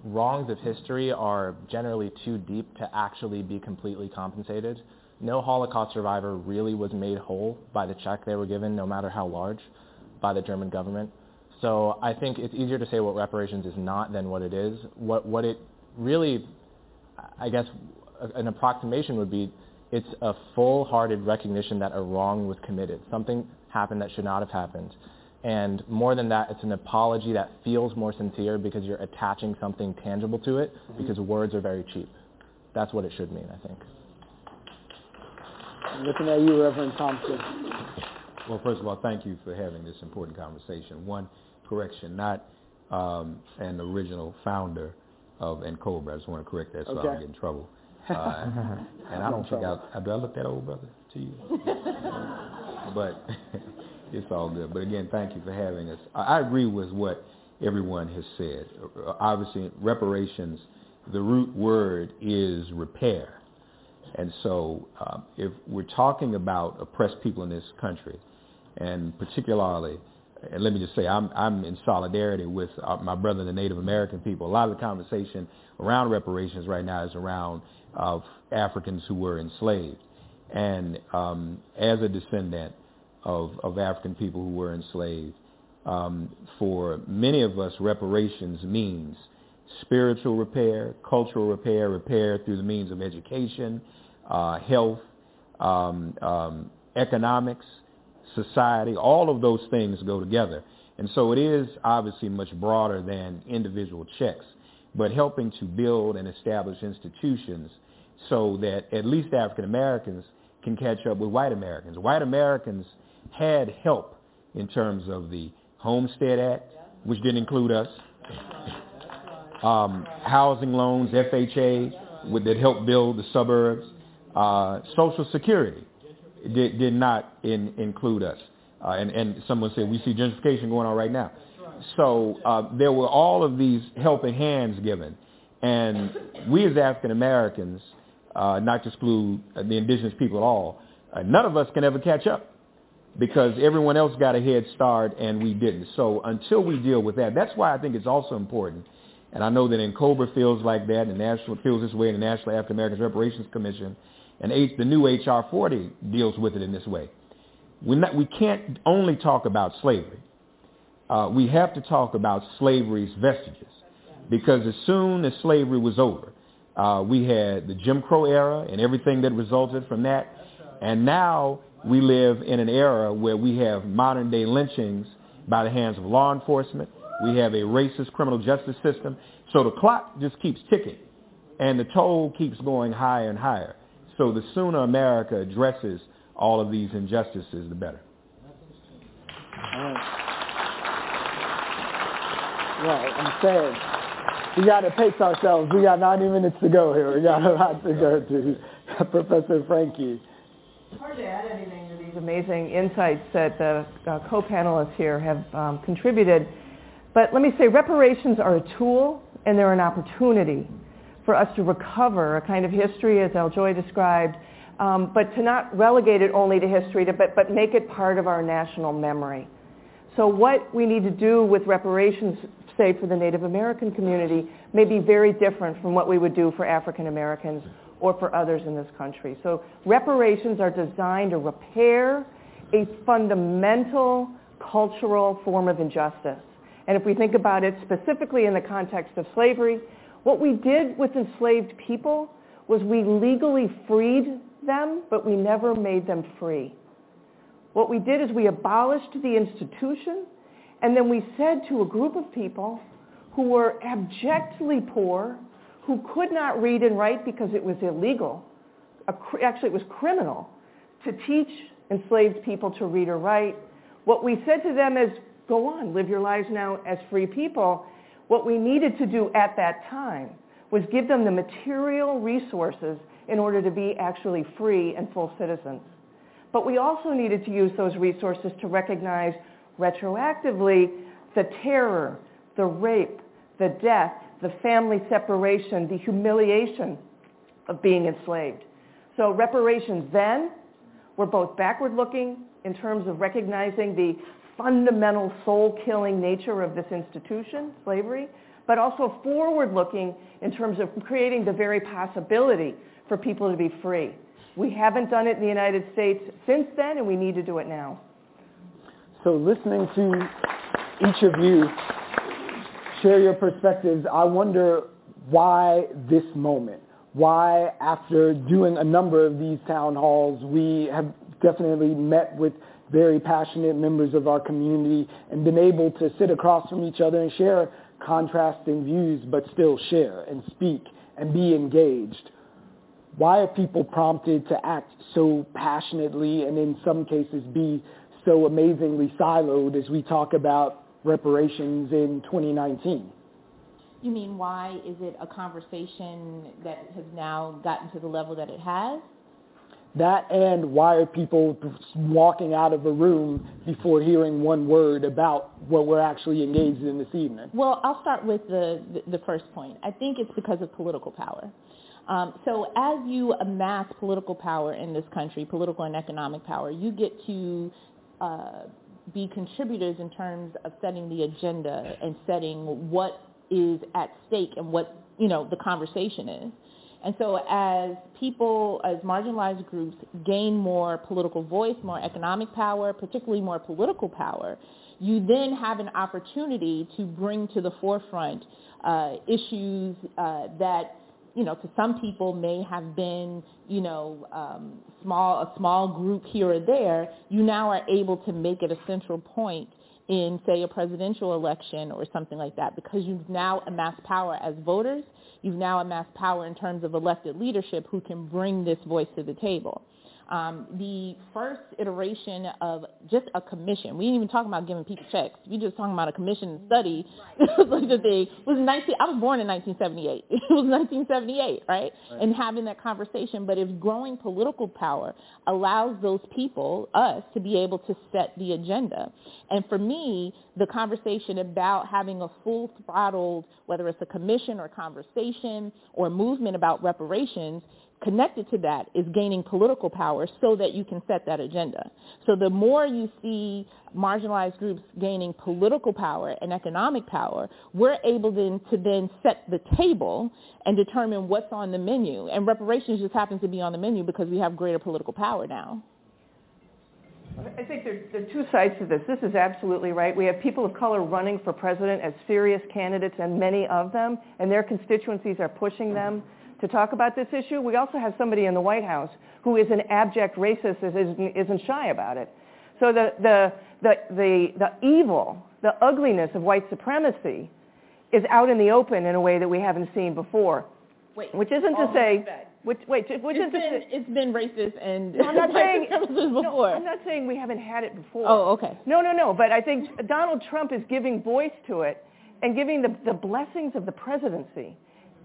wrongs of history are generally too deep to actually be completely compensated. No Holocaust survivor really was made whole by the check they were given, no matter how large, by the German government. So I think it's easier to say what reparations is not than what it is. What, what it really, I guess, an approximation would be it's a full-hearted recognition that a wrong was committed, something happened that should not have happened. And more than that, it's an apology that feels more sincere because you're attaching something tangible to it mm-hmm. because words are very cheap. That's what it should mean, I think. Looking at you, Reverend Thompson. Well, first of all, thank you for having this important conversation. One correction, not um, an original founder of NCOBRA. I just want to correct that so okay. I don't get in trouble. Uh, <laughs> and I don't think I, do I look that old, brother, to you? <laughs> but <laughs> it's all good. But again, thank you for having us. I agree with what everyone has said. Obviously, reparations, the root word is repair. And so um, if we're talking about oppressed people in this country, and particularly, and let me just say, I'm, I'm in solidarity with uh, my brother, the Native American people. A lot of the conversation around reparations right now is around Africans who were enslaved. And um, as a descendant of, of African people who were enslaved, um, for many of us, reparations means spiritual repair, cultural repair, repair through the means of education, uh, health, um, um, economics, society. All of those things go together. And so it is obviously much broader than individual checks, but helping to build and establish institutions so that at least African Americans can catch up with white Americans. White Americans had help in terms of the Homestead Act, which didn't include us, um, housing loans, FHA, that helped build the suburbs, uh, Social Security did, did not in, include us. Uh, and, and someone said, we see gentrification going on right now. So uh, there were all of these helping hands given. And we as African Americans uh, not to exclude the indigenous people at all, uh, none of us can ever catch up because everyone else got a head start and we didn't. So until we deal with that, that's why I think it's also important. And I know that NCOBRA feels like that, and National feels this way, and the National African Americans Reparations Commission, and H, the new HR 40 deals with it in this way. we not, we can't only talk about slavery. Uh, we have to talk about slavery's vestiges, because as soon as slavery was over, uh, we had the Jim Crow era and everything that resulted from that. And now we live in an era where we have modern day lynchings by the hands of law enforcement. We have a racist criminal justice system. So the clock just keeps ticking and the toll keeps going higher and higher. So the sooner America addresses all of these injustices, the better. Well, I'm saying we got to pace ourselves. We got 90 minutes to go here. We got a lot to go to. <laughs> Professor Franke. Hard to add anything to these amazing insights that the uh, co-panelists here have um, contributed. But let me say reparations are a tool and they're an opportunity for us to recover a kind of history, as L. Joy described, um, but to not relegate it only to history, to, but, but make it part of our national memory. So what we need to do with reparations say, for the Native American community may be very different from what we would do for African Americans or for others in this country. So reparations are designed to repair a fundamental cultural form of injustice. And if we think about it specifically in the context of slavery, what we did with enslaved people was we legally freed them, but we never made them free. What we did is we abolished the institution and then we said to a group of people who were abjectly poor, who could not read and write because it was illegal. Actually, it was criminal to teach enslaved people to read or write. What we said to them is, go on, live your lives now as free people. What we needed to do at that time was give them the material resources in order to be actually free and full citizens. But we also needed to use those resources to recognize retroactively the terror, the rape, the death, the family separation, the humiliation of being enslaved. So reparations then were both backward looking in terms of recognizing the fundamental soul killing nature of this institution, slavery, but also forward looking in terms of creating the very possibility for people to be free. We haven't done it in the United States since then, and we need to do it now. So listening to each of you share your perspectives, I wonder why this moment? Why, after doing a number of these town halls, we have definitely met with very passionate members of our community and been able to sit across from each other and share contrasting views, but still share and speak and be engaged. Why are people prompted to act so passionately and in some cases be so amazingly siloed as we talk about reparations in 2019? You mean why is it a conversation that has now gotten to the level that it has? That and why are people walking out of a room before hearing one word about what we're actually engaged in this evening? Well, I'll start with the, the, first point. I think it's because of political power. Um, so as you amass political power in this country, political and economic power, you get to uh, be contributors in terms of setting the agenda and setting what is at stake and what you know the conversation is. And so as people, as marginalized groups gain more political voice, more economic power, particularly more political power, you then have an opportunity to bring to the forefront uh, issues uh, that, you know, to some people may have been, you know, um, small, a small group here or there. You now are able to make it a central point in, say, a presidential election or something like that because you've now amassed power as voters You've now amassed power in terms of elected leadership who can bring this voice to the table. Um, the first iteration of just a commission, we didn't even talk about giving people checks. We just talking about a commission study. <laughs> like the thing was 19. I was born in 1978. <laughs> It was 1978, right? right? And having that conversation. But if growing political power allows those people, us, to be able to set the agenda, and for me, the conversation about having a full throttled, whether it's a commission or conversation or movement about reparations, connected to that is gaining political power so that you can set that agenda. So the more you see marginalized groups gaining political power and economic power, we're able then to then set the table and determine what's on the menu. And reparations just happens to be on the menu because we have greater political power now. I think there, there are two sides to this. This is absolutely right. We have people of color running for president as serious candidates, and many of them, and their constituencies are pushing them to talk about this issue. We also have somebody in the White House who is an abject racist and isn't shy about it. So the, the, the, the, the evil, the ugliness of white supremacy is out in the open in a way that we haven't seen before. Wait, which isn't to say, which, wait, which it's isn't been, to, it's been racist and no, I'm not <laughs> saying before. No, I'm not saying we haven't had it before. Oh, okay. No, no, no. But I think Donald Trump is giving voice to it and giving the, the blessings of the presidency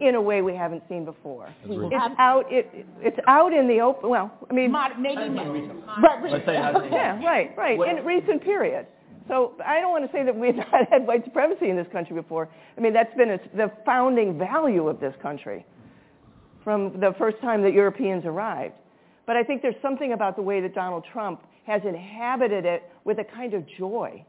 in a way we haven't seen before. Agreed. It's out. It, it's out in the open. Well, I mean, Mod, maybe right, yeah, right, right. in recent period. So I don't want to say that we've <laughs> not had white supremacy in this country before. I mean, that's been a, the founding value of this country from the first time that Europeans arrived. But I think there's something about the way that Donald Trump has inhabited it with a kind of joy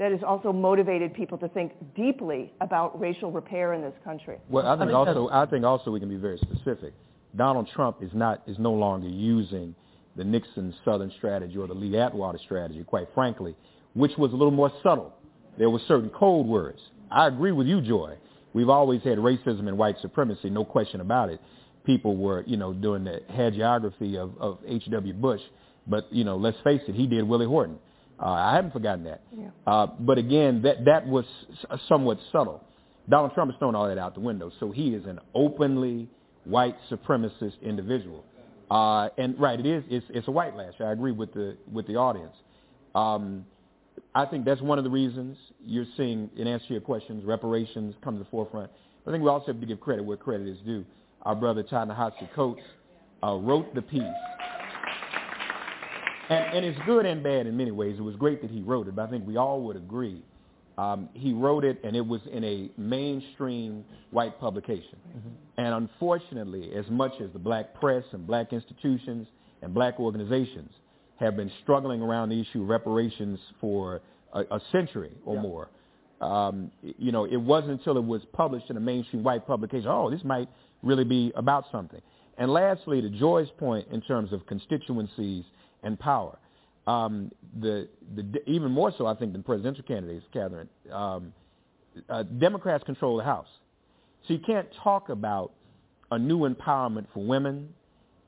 that has also motivated people to think deeply about racial repair in this country. Well, I think also I think also we can be very specific. Donald Trump is not is no longer using the Nixon Southern strategy or the Lee Atwater strategy, quite frankly, which was a little more subtle. There were certain code words. I agree with you, Joy. We've always had racism and white supremacy, no question about it. People were, you know, doing the hagiography of, of H.W. Bush, but, you know, let's face it, he did Willie Horton. Uh, I haven't forgotten that. Yeah. Uh, but again, that that was somewhat subtle. Donald Trump is throwing all that out the window. So he is an openly white supremacist individual. Uh, and right, it is. It's, it's a white lash. I agree with the with the audience. Um, I think that's one of the reasons you're seeing, in answer to your questions, reparations come to the forefront. I think we also have to give credit where credit is due. Our brother Ta-Nehisi Coates uh, wrote the piece. And, and it's good and bad in many ways. It was great that he wrote it, but I think we all would agree. Um, he wrote it, and it was in a mainstream white publication. Mm-hmm. And unfortunately, as much as the black press and black institutions and black organizations have been struggling around the issue of reparations for a, a century or yeah. more, um, you know, it wasn't until it was published in a mainstream white publication, oh, this might really be about something. And lastly, to Joy's point in terms of constituencies and power, um, the, the, even more so, I think, than presidential candidates, Katherine, um, uh, Democrats control the House. So you can't talk about a new empowerment for women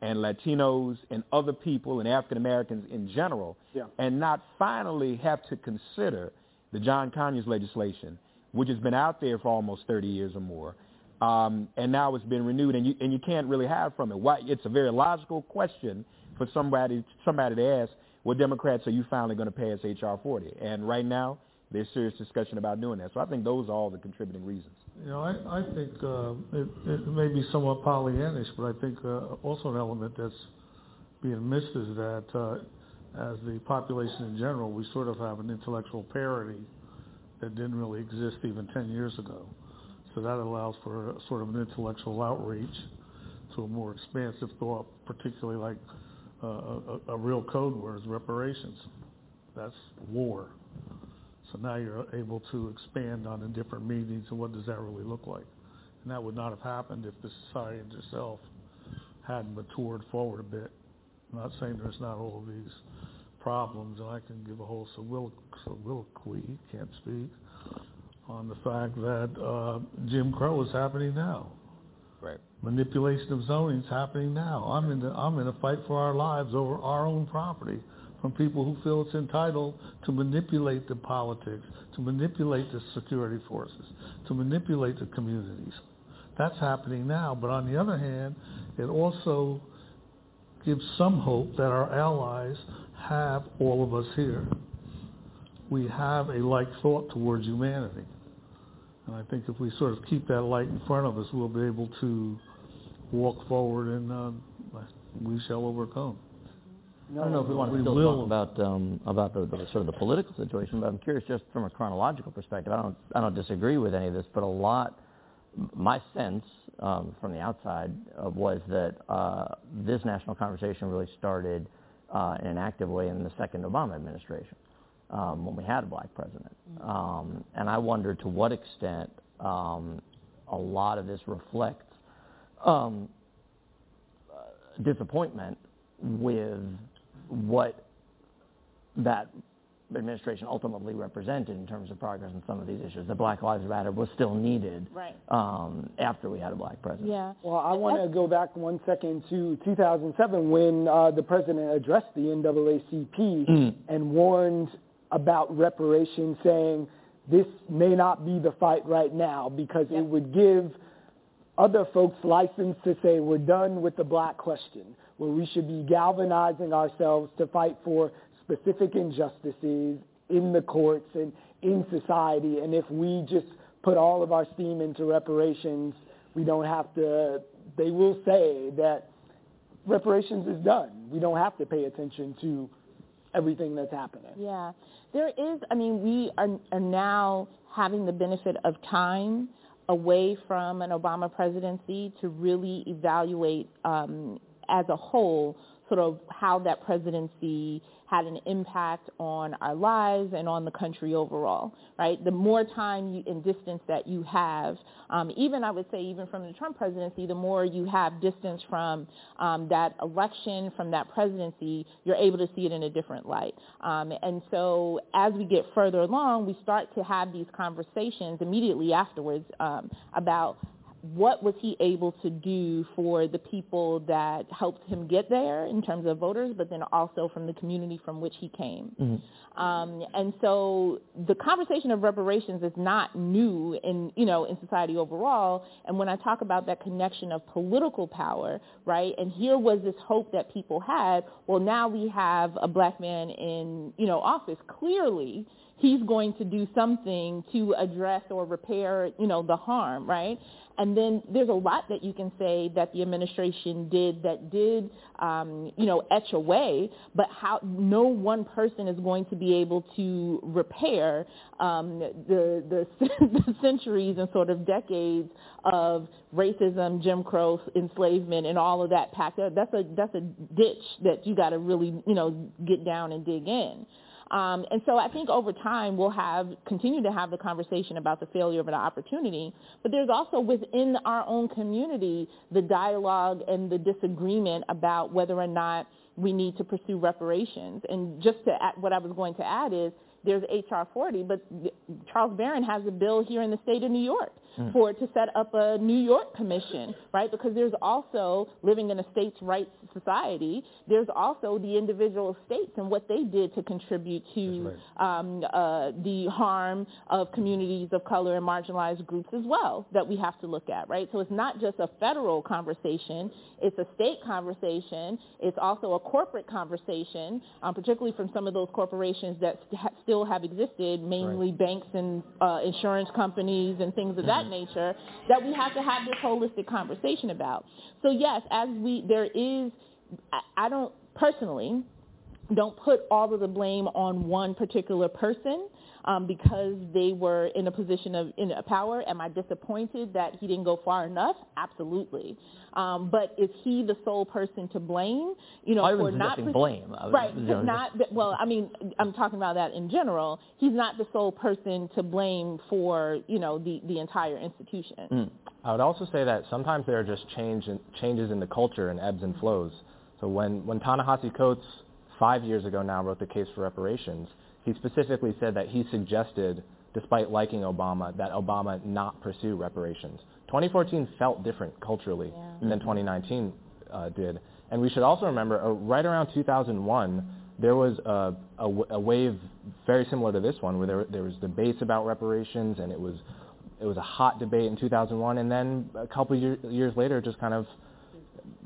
and Latinos and other people and African Americans in general yeah. and not finally have to consider the John Conyers legislation, which has been out there for almost 30 years or more, um, and now it's been renewed, and you and you can't really hide from it. Why? It's a very logical question for somebody somebody to ask. Well, Democrats, are you finally going to pass H.R. 40? And right now, there's serious discussion about doing that. So I think those are all the contributing reasons. You know, I, I think uh, it, it may be somewhat Pollyannish, but I think uh, also an element that's being missed is that uh, as the population in general, we sort of have an intellectual parity that didn't really exist even 10 years ago. So that allows for a, sort of an intellectual outreach to a more expansive thought, particularly like a, a real code word is reparations. That's war. So now you're able to expand on the different meanings and what does that really look like. And that would not have happened if the society itself hadn't matured forward a bit. I'm not saying there's not all of these problems, and I can give a whole soliloquy, can't speak, on the fact that uh, Jim Crow is happening now. Right. Manipulation of zoning is happening now. I'm in the, I'm in a fight for our lives over our own property from people who feel it's entitled to manipulate the politics, to manipulate the security forces, to manipulate the communities. That's happening now. But on the other hand, it also gives some hope that our allies have all of us here. We have a like thought towards humanity. And I think if we sort of keep that light in front of us, we'll be able to walk forward and uh, we shall overcome. I don't know if we want to we still will. talk about um, about the, the, sort of the political situation, but I'm curious just from a chronological perspective. I don't I don't disagree with any of this, but a lot. My sense um, from the outside uh, was that uh, this national conversation really started uh, in an active way in the second Obama administration um, when we had a black president, mm-hmm. um, and I wonder to what extent um, a lot of this reflects um, uh, disappointment with what that administration ultimately represented in terms of progress on some of these issues. The Black Lives Matter was still needed right. um, after we had a black president. Yeah. Well, I want to go back one second to 2007 when uh, the president addressed the NAACP mm. and warned about reparations, saying this may not be the fight right now because yep. it would give other folks license to say we're done with the black question where we should be galvanizing ourselves to fight for specific injustices in the courts and in society. And if we just put all of our steam into reparations, we don't have to, they will say that reparations is done. We don't have to pay attention to everything that's happening. Yeah. There is, I mean, we are, are now having the benefit of time away from an Obama presidency to really evaluate um, as a whole sort of how that presidency had an impact on our lives and on the country overall, right? The more time you, and distance that you have, um, even I would say even from the Trump presidency, the more you have distance from um, that election, from that presidency, you're able to see it in a different light. Um, and so as we get further along, we start to have these conversations immediately afterwards um, about what was he able to do for the people that helped him get there in terms of voters, but then also from the community from which he came. Mm-hmm. Um, and so the conversation of reparations is not new in you know in society overall. And when I talk about that connection of political power, right? And here was this hope that people had. Well, now we have a black man in you know office. Clearly, he's going to do something to address or repair, you know, the harm, right? And then there's a lot that you can say that the administration did that did, um, you know, etch away, but how no one person is going to be able to repair um, the, the, <laughs> the centuries and sort of decades of racism, Jim Crow, enslavement, and all of that packed up. That's a that's a ditch that you got to really, you know, get down and dig in. Um, and so I think over time we'll have continue to have the conversation about the failure of an opportunity, but there's also within our own community the dialogue and the disagreement about whether or not we need to pursue reparations. And just to add, what I was going to add is there's HR 40, but Charles Barron has a bill here in the state of New York mm. for to set up a New York commission, right? Because there's also living in a states' rights society. There's also the individual states and what they did to contribute to right. um, uh, the harm of communities of color and marginalized groups as well that we have to look at, right? So it's not just a federal conversation; it's a state conversation. It's also a corporate conversation, um, particularly from some of those corporations that st- still have existed, mainly right. banks and uh, insurance companies and things of that mm-hmm. nature, that we have to have this holistic conversation about. So yes, as we, there is, I don't personally don't put all of the blame on one particular person um, because they were in a position of in a power. Am I disappointed that he didn't go far enough? Absolutely. Um, but is he the sole person to blame? You know, I for not pres- blame. right? You know, not well. I mean, I'm talking about that in general. He's not the sole person to blame for you know the the entire institution. Mm. I would also say that sometimes there are just change in, changes in the culture and ebbs and flows. So when when Ta-Nehisi Coates five years ago now wrote the case for reparations, he specifically said that he suggested, despite liking Obama, that Obama not pursue reparations. 2014 felt different culturally yeah. than 2019 uh, did. And we should also remember, uh, right around 2001, there was a, a, a, wave very similar to this one, where there, there was debates about reparations, and it was it was a hot debate in 2001, and then a couple year, years later, it just kind of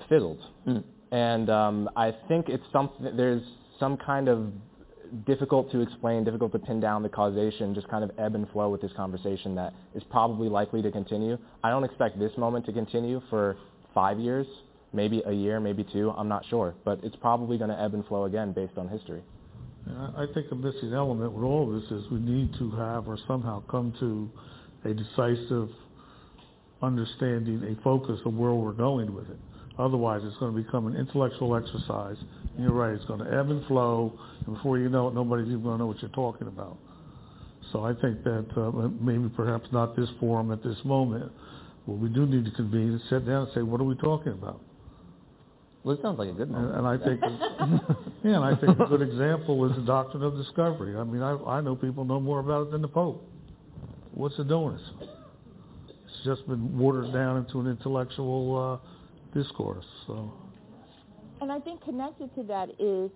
fizzled. Mm. And um, I think it's something. There's some kind of difficult to explain, difficult to pin down the causation, just kind of ebb and flow with this conversation that is probably likely to continue. I don't expect this moment to continue for five years, maybe a year, maybe two, I'm not sure. But it's probably going to ebb and flow again based on history. I think a missing element with all of this is we need to have or somehow come to a decisive understanding, a focus of where we're going with it. Otherwise, it's going to become an intellectual exercise. You're right, it's going to ebb and flow, and before you know it, nobody's even going to know what you're talking about. So I think that uh, maybe perhaps not this forum at this moment, but we do need to convene and sit down and say, what are we talking about? Well, it sounds like a good moment. And, and I think, <laughs> yeah, and I think a good example is the doctrine of discovery. I mean, I, I know people know more about it than the Pope. What's it doing? It's just been watered down into an intellectual uh, discourse. So. And I think connected to that is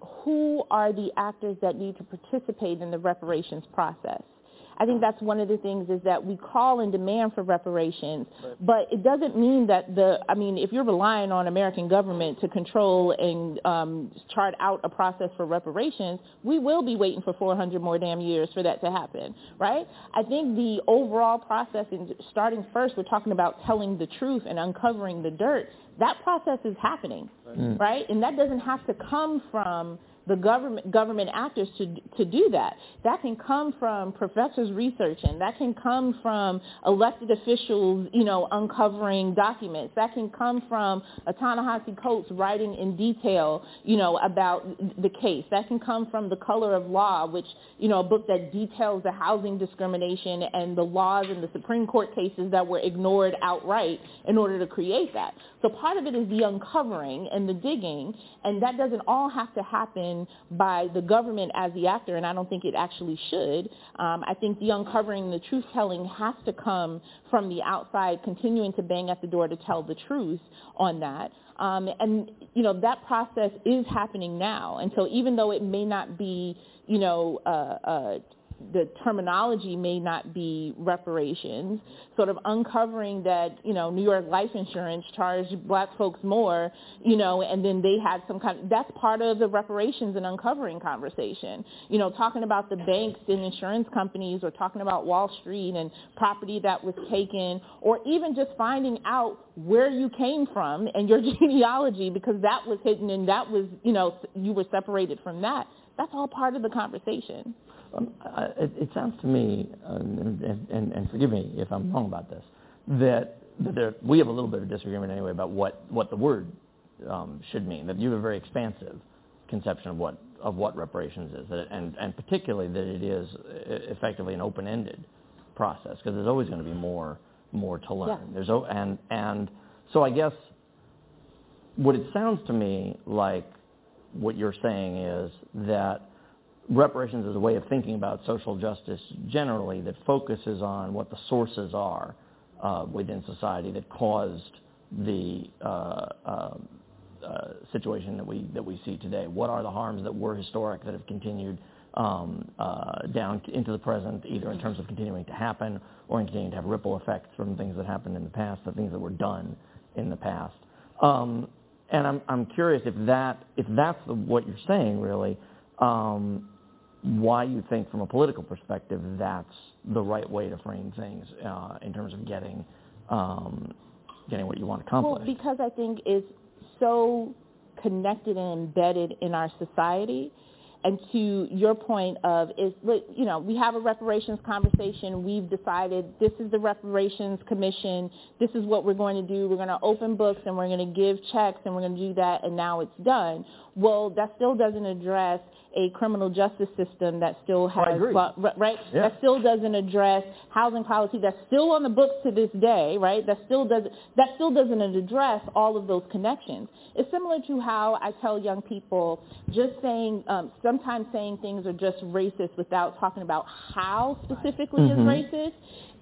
who are the actors that need to participate in the reparations process? I think that's one of the things is that we call and demand for reparations, but it doesn't mean that the, I mean, if you're relying on American government to control and um, chart out a process for reparations, we will be waiting for 400 more damn years for that to happen, right? I think the overall process, in starting first, we're talking about telling the truth and uncovering the dirt. That process is happening, right? right? And that doesn't have to come from the government government actors to to do that. That can come from professors researching. That can come from elected officials, you know, uncovering documents. That can come from a Ta-Nehisi Coates writing in detail, you know, about the case. That can come from The Color of Law, which you know, a book that details the housing discrimination and the laws and the Supreme Court cases that were ignored outright in order to create that. So part of it is the uncovering and the digging, and that doesn't all have to happen by the government as the actor, and I don't think it actually should. Um, I think the uncovering, the truth telling has to come from the outside, continuing to bang at the door to tell the truth on that. Um, and you know that process is happening now, and so even though it may not be, you know, uh, uh, the terminology may not be reparations, sort of uncovering that, you know, New York life insurance charged black folks more, you know, and then they had some kind of, that's part of the reparations and uncovering conversation. You know, talking about the banks and insurance companies or talking about Wall Street and property that was taken or even just finding out where you came from and your <laughs> genealogy because that was hidden and that was, you know, you were separated from that. That's all part of the conversation. Um, it, it, sounds to me, uh, and, and, and, forgive me if I'm wrong about this, that, that there, we have a little bit of disagreement anyway about what, what the word um, should mean. That you have a very expansive conception of what of what reparations is, that, and and particularly that it is effectively an open-ended process because there's always going to be more more to learn. Yeah. There's and and so I guess what it sounds to me like what you're saying is that reparations is a way of thinking about social justice generally that focuses on what the sources are uh, within society that caused the uh, uh, uh, situation that we that we see today. What are the harms that were historic that have continued um, uh, down into the present, either in terms of continuing to happen or in continuing to have ripple effects from things that happened in the past, the things that were done in the past. Um, and I'm I'm curious if that if that's the, what you're saying really. Um, why you think from a political perspective that's the right way to frame things uh, in terms of getting um, getting what you want to accomplish. Well, because I think it's so connected and embedded in our society. And to your point of is you know we have a reparations conversation. We've decided this is the reparations commission. This is what we're going to do. We're going to open books and we're going to give checks and we're going to do that. And now it's done. Well, that still doesn't address a criminal justice system that still has right? Yeah. that still doesn't address housing policy that's still on the books to this day right? That still doesn't that still doesn't address all of those connections. It's similar to how I tell young people just saying um, sometimes saying things are just racist without talking about how specifically mm-hmm. is racist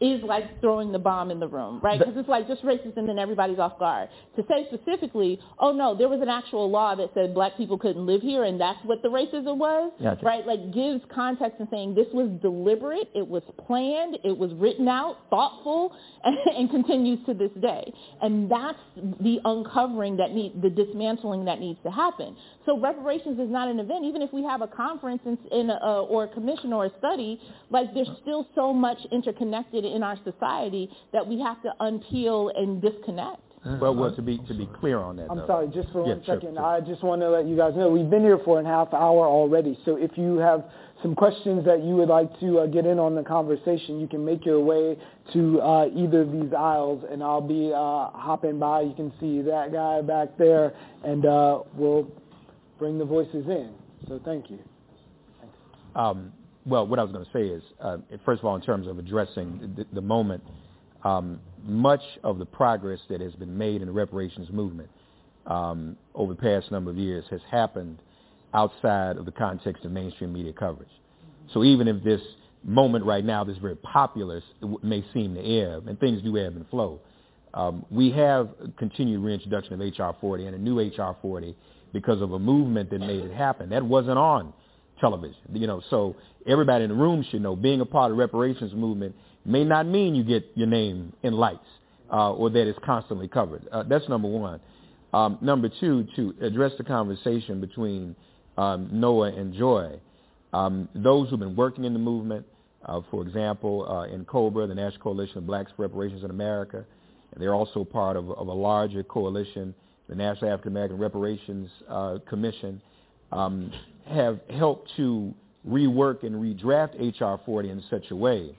is like throwing the bomb in the room, right? Because it's like just racist and then everybody's off guard. To say specifically, oh no, there was an actual law that said black people couldn't live here and that's what the racism was, gotcha. right? Like gives context and saying this was deliberate, it was planned, it was written out, thoughtful, and, <laughs> and continues to this day. And that's the uncovering that need, the dismantling that needs to happen. So reparations is not an event. Even if we have a conference in, in a, or a commission or a study, like there's still so much interconnected in our society that we have to unpeel and disconnect. Well, well, to be to be clear on that. I'm though. sorry, just for yeah, one sure, second. sure. I just want to let you guys know we've been here for a half hour already. So if you have some questions that you would like to uh, get in on the conversation, you can make your way to uh, either of these aisles, and I'll be uh, hopping by. You can see that guy back there, and uh, we'll bring the voices in. So thank you. Um, well, what I was going to say is, uh, first of all, in terms of addressing the, the moment, um, much of the progress that has been made in the reparations movement um, over the past number of years has happened outside of the context of mainstream media coverage. So even if this moment right now, this very popular, may seem to ebb, and things do ebb and flow, um, we have continued reintroduction of HR 40 and a new HR 40 because of a movement that made it happen. That wasn't on television. You know, so everybody in the room should know being a part of the reparations movement may not mean you get your name in lights uh, or that it's constantly covered. Uh, that's number one. Um, number two, to address the conversation between um, Noah and Joy, um, those who've been working in the movement, uh, for example, uh, NCOBRA, the National Coalition of Blacks for Reparations in America, and they're also part of, of a larger coalition, the National African American Reparations uh, Commission, um, have helped to rework and redraft H.R. 40 in such a way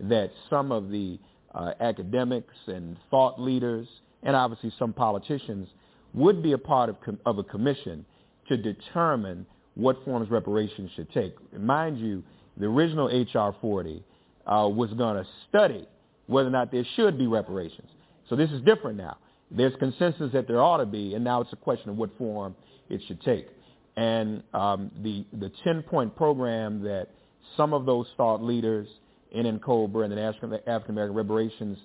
that some of the uh, academics and thought leaders and obviously some politicians would be a part of, com- of a commission to determine what forms reparations should take. Mind you, the original H.R. 40 uh, was going to study whether or not there should be reparations. So this is different now. There's consensus that there ought to be, and now it's a question of what form it should take. And um, the the 10-point program that some of those thought leaders in NCOBRA and the National African American Reparations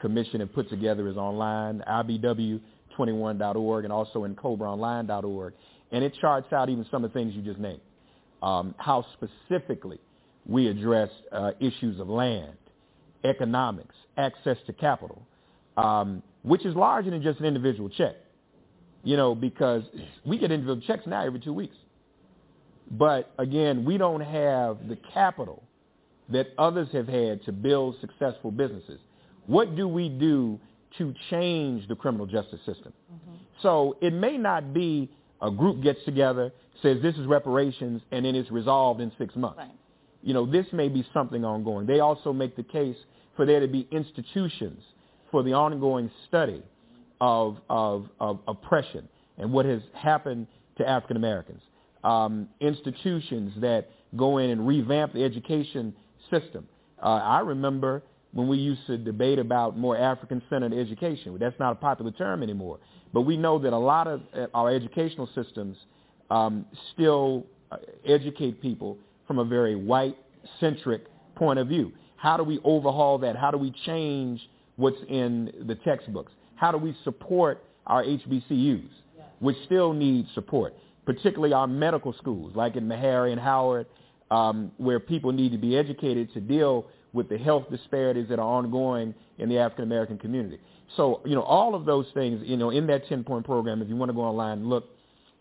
Commission have put together is online, IBW21.org, and also NCOBRAonline.org. And it charts out even some of the things you just named, um, how specifically we address uh, issues of land, economics, access to capital, um, which is larger than just an individual check. You know, because we get individual checks now every two weeks. But again, we don't have the capital that others have had to build successful businesses. What do we do to change the criminal justice system? Mm-hmm. So it may not be a group gets together, says this is reparations, and then it's resolved in six months. Right. You know, this may be something ongoing. They also make the case for there to be institutions for the ongoing study of, of, of oppression and what has happened to African Americans. Um, institutions that go in and revamp the education system. Uh, I remember when we used to debate about more African-centered education. That's not a popular term anymore. But we know that a lot of uh, our educational systems um, still uh, educate people from a very white-centric point of view. How do we overhaul that? How do we change what's in the textbooks? How do we support our HBCUs, which still need support, particularly our medical schools, like in Meharry and Howard, um, where people need to be educated to deal with the health disparities that are ongoing in the African American community. So, you know, all of those things, you know, in that 10-point program, if you want to go online and look,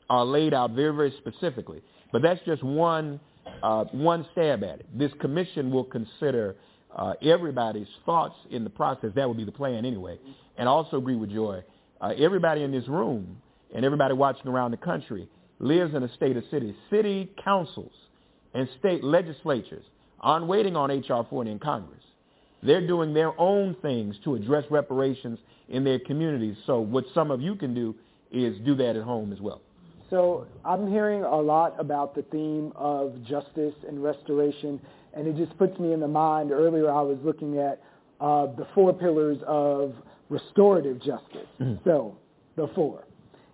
are laid out very, very specifically. But that's just one uh, one stab at it. This commission will consider uh, everybody's thoughts in the process. That would be the plan anyway. And also agree with Joy. Uh, everybody in this room and everybody watching around the country lives in a state of city. City councils and state legislatures aren't waiting on H.R. 40 in Congress. They're doing their own things to address reparations in their communities. So what some of you can do is do that at home as well. So I'm hearing a lot about the theme of justice and restoration, and it just puts me in the mind. Earlier, I was looking at uh, the four pillars of restorative justice. Mm-hmm. So the four.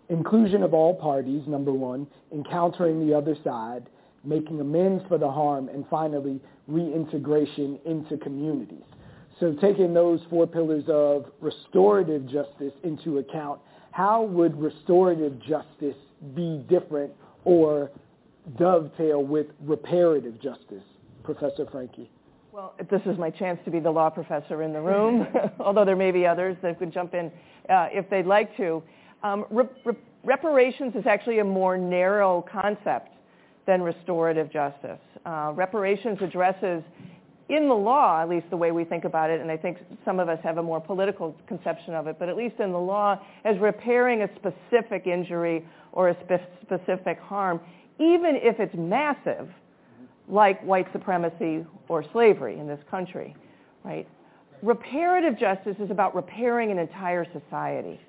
Inclusion of all parties, number one, encountering the other side, making amends for the harm, and finally, reintegration into communities. So taking those four pillars of restorative justice into account, how would restorative justice be different or dovetail with reparative justice, Professor Franke? Well, this is my chance to be the law professor in the room, <laughs> <laughs> although there may be others that could jump in uh, if they'd like to. Um, re- re- reparations is actually a more narrow concept than restorative justice. Uh, reparations addresses, in the law, at least the way we think about it, and I think some of us have a more political conception of it, but at least in the law, as repairing a specific injury or a spe- specific harm, even if it's massive, like white supremacy or slavery in this country, right? Reparative justice is about repairing an entire society.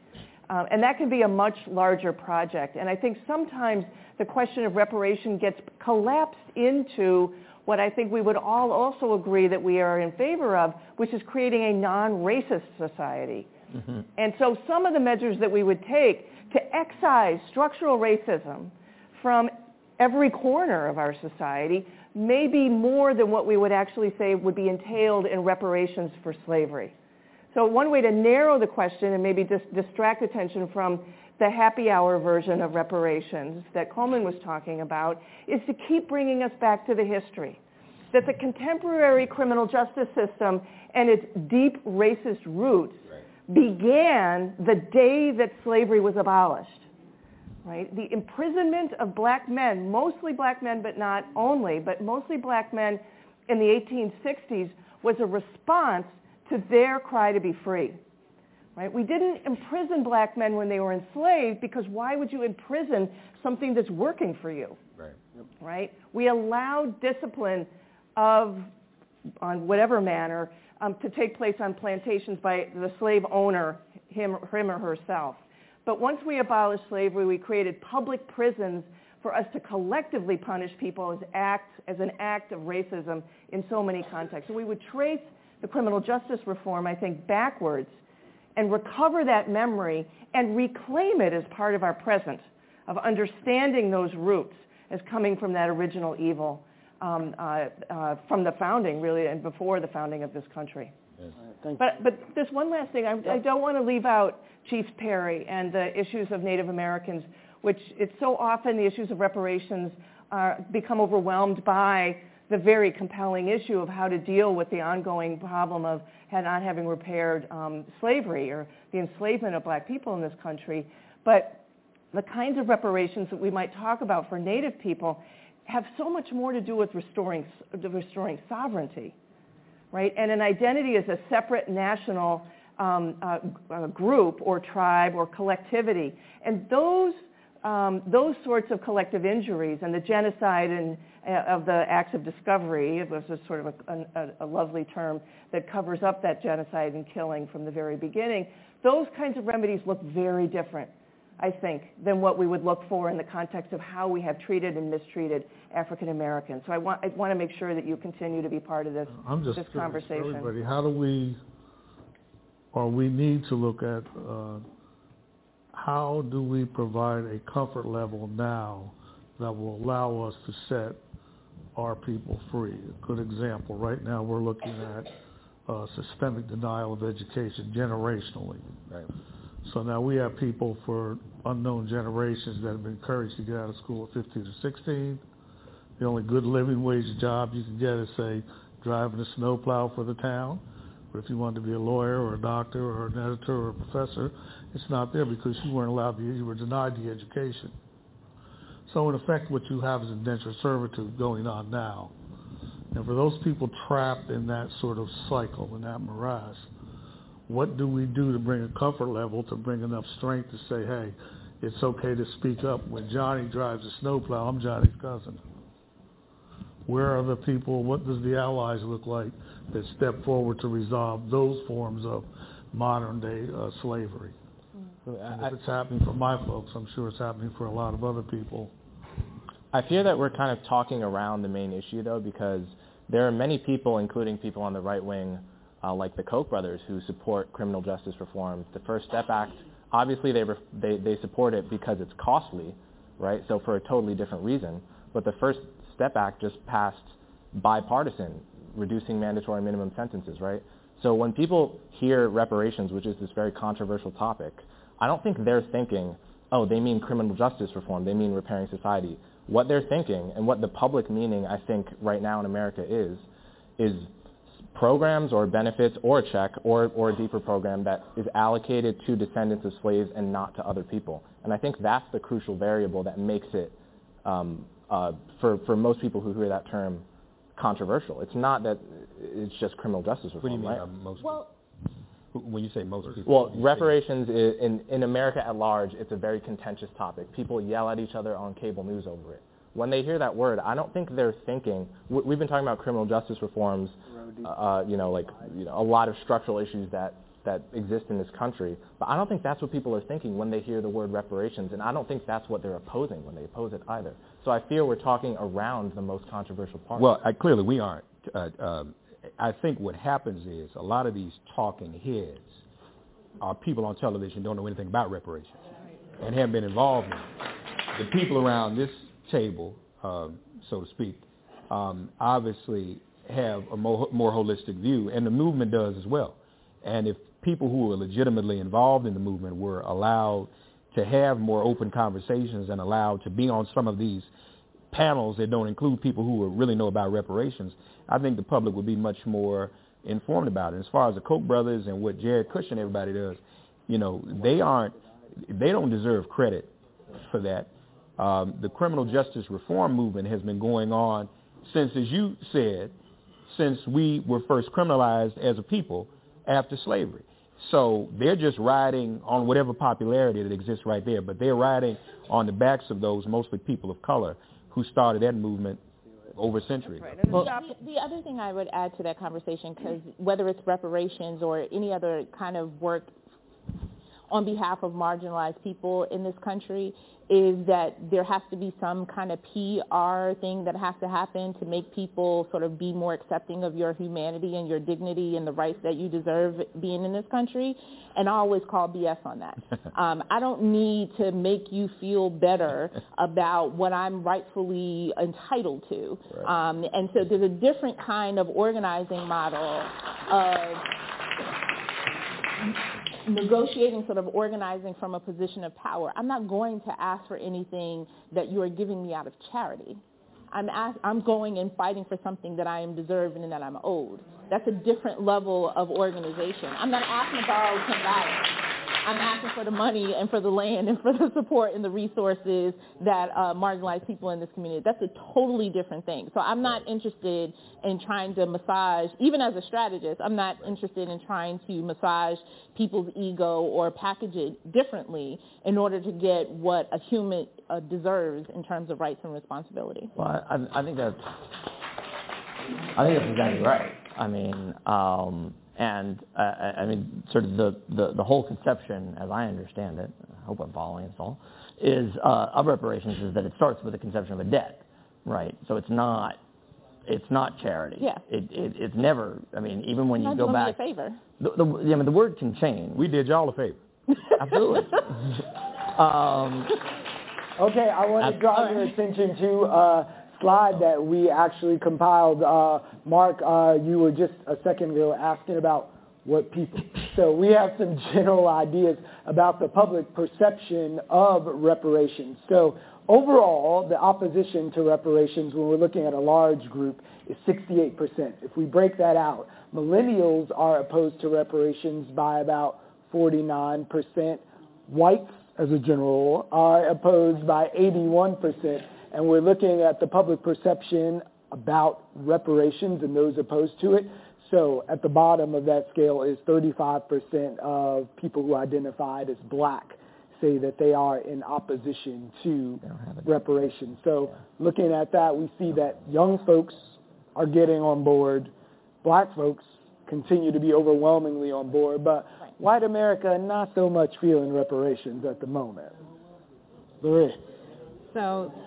Um, and that can be a much larger project. And I think sometimes the question of reparation gets collapsed into what I think we would all also agree that we are in favor of, which is creating a non-racist society. Mm-hmm. And so some of the measures that we would take to excise structural racism from every corner of our society may be more than what we would actually say would be entailed in reparations for slavery. So one way to narrow the question and maybe just distract attention from the happy hour version of reparations that Coleman was talking about is to keep bringing us back to the history. That the contemporary criminal justice system and its deep racist roots began the day that slavery was abolished. Right? The imprisonment of black men, mostly black men, but not only, but mostly black men in the 1860s was a response to their cry to be free. Right? We didn't imprison black men when they were enslaved because why would you imprison something that's working for you? Right. Right? We allowed discipline of, on whatever manner, um, to take place on plantations by the slave owner, him, him or herself. But once we abolished slavery, we created public prisons for us to collectively punish people as, act, as an act of racism in so many contexts. So we would trace the criminal justice reform, I think, backwards and recover that memory and reclaim it as part of our present. of understanding those roots as coming from that original evil um, uh, uh, from the founding, really, and before the founding of this country. Yes. But, but there's one last thing. I, I don't want to leave out Chief Perry and the issues of Native Americans, which it's so often the issues of reparations are, become overwhelmed by the very compelling issue of how to deal with the ongoing problem of not having repaired um, slavery or the enslavement of black people in this country. But the kinds of reparations that we might talk about for Native people have so much more to do with restoring, restoring sovereignty, right? And an identity as a separate national group or tribe or collectivity. And those, um, those sorts of collective injuries and the genocide and, uh, of the acts of discovery, it was a sort of a, a, a lovely term that covers up that genocide and killing from the very beginning, those kinds of remedies look very different I think, than what we would look for in the context of how we have treated and mistreated African Americans. So I want, I want to make sure that you continue to be part of this, I'm just this conversation. Everybody, how do we, or we need to look at uh, how do we provide a comfort level now that will allow us to set our people free? A good example, right now we're looking at uh, systemic denial of education generationally. Right. So now we have people for unknown generations that have been encouraged to get out of school at 15 or 16. The only good living wage job you can get is, say, driving a snowplow for the town. But if you want to be a lawyer or a doctor or an editor or a professor, it's not there because you weren't allowed to, you were denied the education. So in effect, what you have is indentured servitude going on now. And for those people trapped in that sort of cycle, in that morass, what do we do to bring a comfort level, to bring enough strength to say, hey, it's okay to speak up. When Johnny drives a snowplow, I'm Johnny's cousin. Where are the people, what does the allies look like that step forward to resolve those forms of modern day uh, slavery? And if it's happening for my folks, I'm sure it's happening for a lot of other people. I fear that we're kind of talking around the main issue though because there are many people, including people on the right wing, uh, like the Koch brothers who support criminal justice reform. The First Step Act, obviously they, ref- they, they support it because it's costly, right? So for a totally different reason. But the First Step Act just passed bipartisan, reducing mandatory minimum sentences, right? So when people hear reparations, which is this very controversial topic, I don't think they're thinking, oh, they mean criminal justice reform, they mean repairing society. What they're thinking and what the public meaning I think right now in America is, is programs or benefits or a check or, or a deeper program that is allocated to descendants of slaves and not to other people. And I think that's the crucial variable that makes it, um, uh, for, for most people who hear that term, controversial. It's not that it's just criminal justice reform, What do you mean right? by most Well. When you say most people, Well, reparations is, in, in America at large, it's a very contentious topic. People yell at each other on cable news over it. When they hear that word, I don't think they're thinking. we- We've been talking about criminal justice reforms, uh, you know, like you know, a lot of structural issues that that exist in this country. But I don't think that's what people are thinking when they hear the word reparations, and I don't think that's what they're opposing when they oppose it either. So I fear we're talking around the most controversial part. Well, I, clearly we aren't. Uh, um, I think what happens is a lot of these talking heads are people on television don't know anything about reparations and haven't been involved in it. The people around this table, um, so to speak, um, obviously have a more, more holistic view, and the movement does as well. And if people who were legitimately involved in the movement were allowed to have more open conversations and allowed to be on some of these panels that don't include people who really know about reparations, I think the public would be much more informed about it. As far as the Koch brothers and what Jared Kush and everybody does, you know, they aren't, they don't deserve credit for that. Um, the criminal justice reform movement has been going on since, as you said, since we were first criminalized as a people after slavery. So they're just riding on whatever popularity that exists right there, but they're riding on the backs of those mostly people of color who started that movement over a century. Well, the, the other thing I would add to that conversation, because whether it's reparations or any other kind of work on behalf of marginalized people in this country is that there has to be some kind of PR thing that has to happen to make people sort of be more accepting of your humanity and your dignity and the rights that you deserve being in this country. And I always call BS on that. <laughs> um, I don't need to make you feel better about what I'm rightfully entitled to. Right. Um, and so there's a different kind of organizing model of negotiating, sort of organizing from a position of power. I'm not going to ask for anything that you are giving me out of charity. I'm, ask, I'm going and fighting for something that I am deserving and that I'm owed. That's a different level of organization. I'm not asking to borrow $10. I'm asking for the money and for the land and for the support and the resources that uh, marginalized people in this community. That's a totally different thing. So I'm not interested in trying to massage, even as a strategist, I'm not interested in trying to massage people's ego or package it differently in order to get what a human uh, deserves in terms of rights and responsibility. Well, I, I think that's I think that's exactly right. I mean, um, and uh, I mean, sort of the, the, the, whole conception, as I understand it, I hope I'm following this all, is uh, of reparations is that it starts with the conception of a debt, right? So it's not it's not charity. Yeah. It, it it's never. I mean, even when you not go back. a favor. The, the, I mean, the word can change. We did y'all a favor. <laughs> Absolutely. <laughs> um, okay, I want to draw your attention to. Uh, slide that we actually compiled. Uh, Mark, uh, you were just a second ago asking about what people. So we have some general ideas about the public perception of reparations. So overall, the opposition to reparations, when we're looking at a large group, is 68%. If we break that out, millennials are opposed to reparations by about 49%. Whites, as a general, are opposed by 81% and we're looking at the public perception about reparations and those opposed to it. So at the bottom of that scale is 35% of people who identified as black say that they are in opposition to reparations. So looking at that, we see that young folks are getting on board. Black folks continue to be overwhelmingly on board, but white America not so much feeling reparations at the moment. Lorraine. So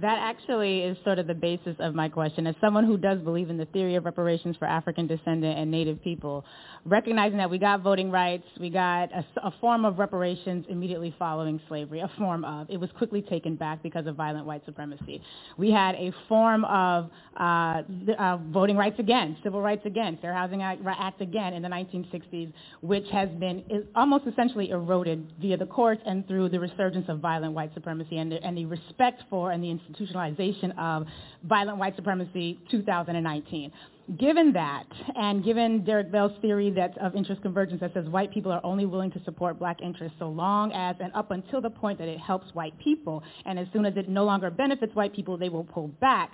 that actually is sort of the basis of my question. As someone who does believe in the theory of reparations for African descendant and Native people, recognizing that we got voting rights, we got a, a, form of reparations immediately following slavery, a form of. It was quickly taken back because of violent white supremacy. We had a form of uh, uh, voting rights again, civil rights again, Fair Housing Act again in the 1960s, which has been almost essentially eroded via the courts and through the resurgence of violent white supremacy and the, and the respect for and the institutionalization of violent white supremacy 2019 given that, and given Derek Bell's theory that of interest convergence that says white people are only willing to support black interests so long as and up until the point that it helps white people, and as soon as it no longer benefits white people, they will pull back.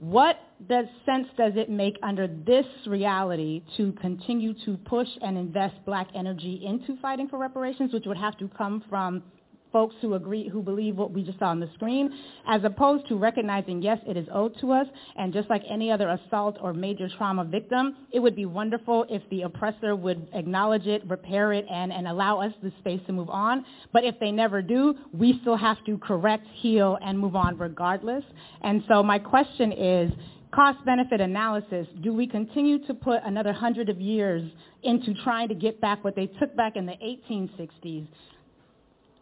What does sense does it make under this reality to continue to push and invest black energy into fighting for reparations, which would have to come from folks who agree, who believe what we just saw on the screen, as opposed to recognizing, yes, it is owed to us, and just like any other assault or major trauma victim, it would be wonderful if the oppressor would acknowledge it, repair it, and, and allow us the space to move on. But if they never do, we still have to correct, heal, and move on regardless. And so my question is, cost-benefit analysis, do we continue to put another hundred of years into trying to get back what they took back in the 1860s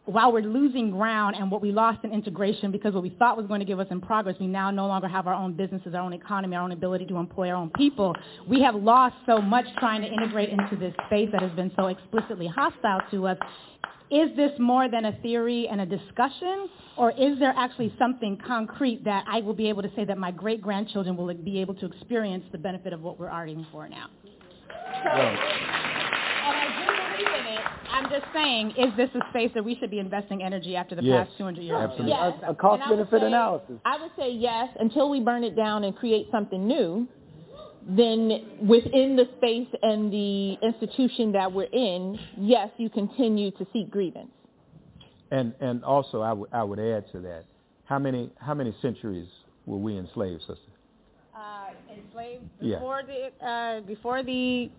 while we're losing ground and what we lost in integration because what we thought was going to give us in progress, we now no longer have our own businesses, our own economy, our own ability to employ our own people. We have lost so much trying to integrate into this space that has been so explicitly hostile to us. Is this more than a theory and a discussion, or is there actually something concrete that I will be able to say that my great-grandchildren will be able to experience the benefit of what we're arguing for now? I'm just saying, is this a space that we should be investing energy after the yes. past 200 years? Absolutely. Yes. A, a cost-benefit say, analysis. I would say yes, until we burn it down and create something new, then within the space and the institution that we're in, yes, you continue to seek grievance. And and also, I would I would add to that, how many how many centuries were we enslaved, sister? Uh, enslaved Yeah. before the uh, before the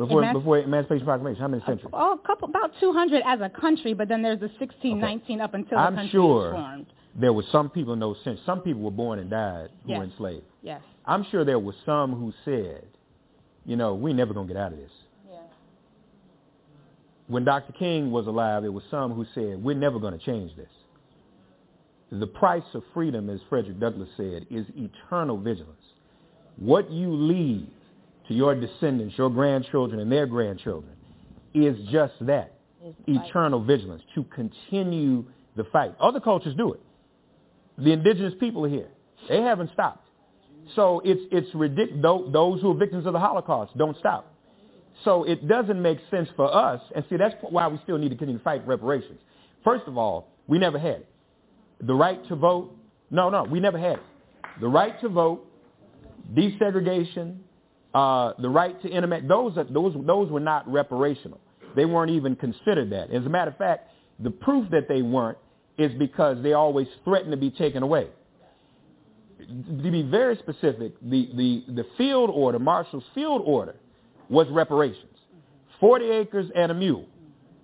Before before Emancipation Proclamation, how many centuries? Oh, a couple, about 200 as a country, but then there's the 1619 up until the I'm country sure was formed. there were some people in those centuries. Some people were born and died who were enslaved. Yes. I'm sure there were some who said, you know, we never gonna get out of this. Yeah. When Dr. King was alive, there were some who said, we're never going to change this. The price of freedom, as Frederick Douglass said, is eternal vigilance. What you leave to your descendants, your grandchildren, and their grandchildren is just that, eternal vigilance, to continue the fight. Other cultures do it. The indigenous people are here. They haven't stopped. So it's, it's ridiculous. Those who are victims of the Holocaust don't stop. So it doesn't make sense for us, and see, that's why we still need to continue to fight reparations. First of all, we never had it. The right to vote, no, no, we never had it. The right to vote, desegregation, uh, the right to internet, those, those, those were not reparational. They weren't even considered that. As a matter of fact, the proof that they weren't is because they always threatened to be taken away. To be very specific, the, the, the field order, Marshall's field order, was reparations. 40 acres and a mule.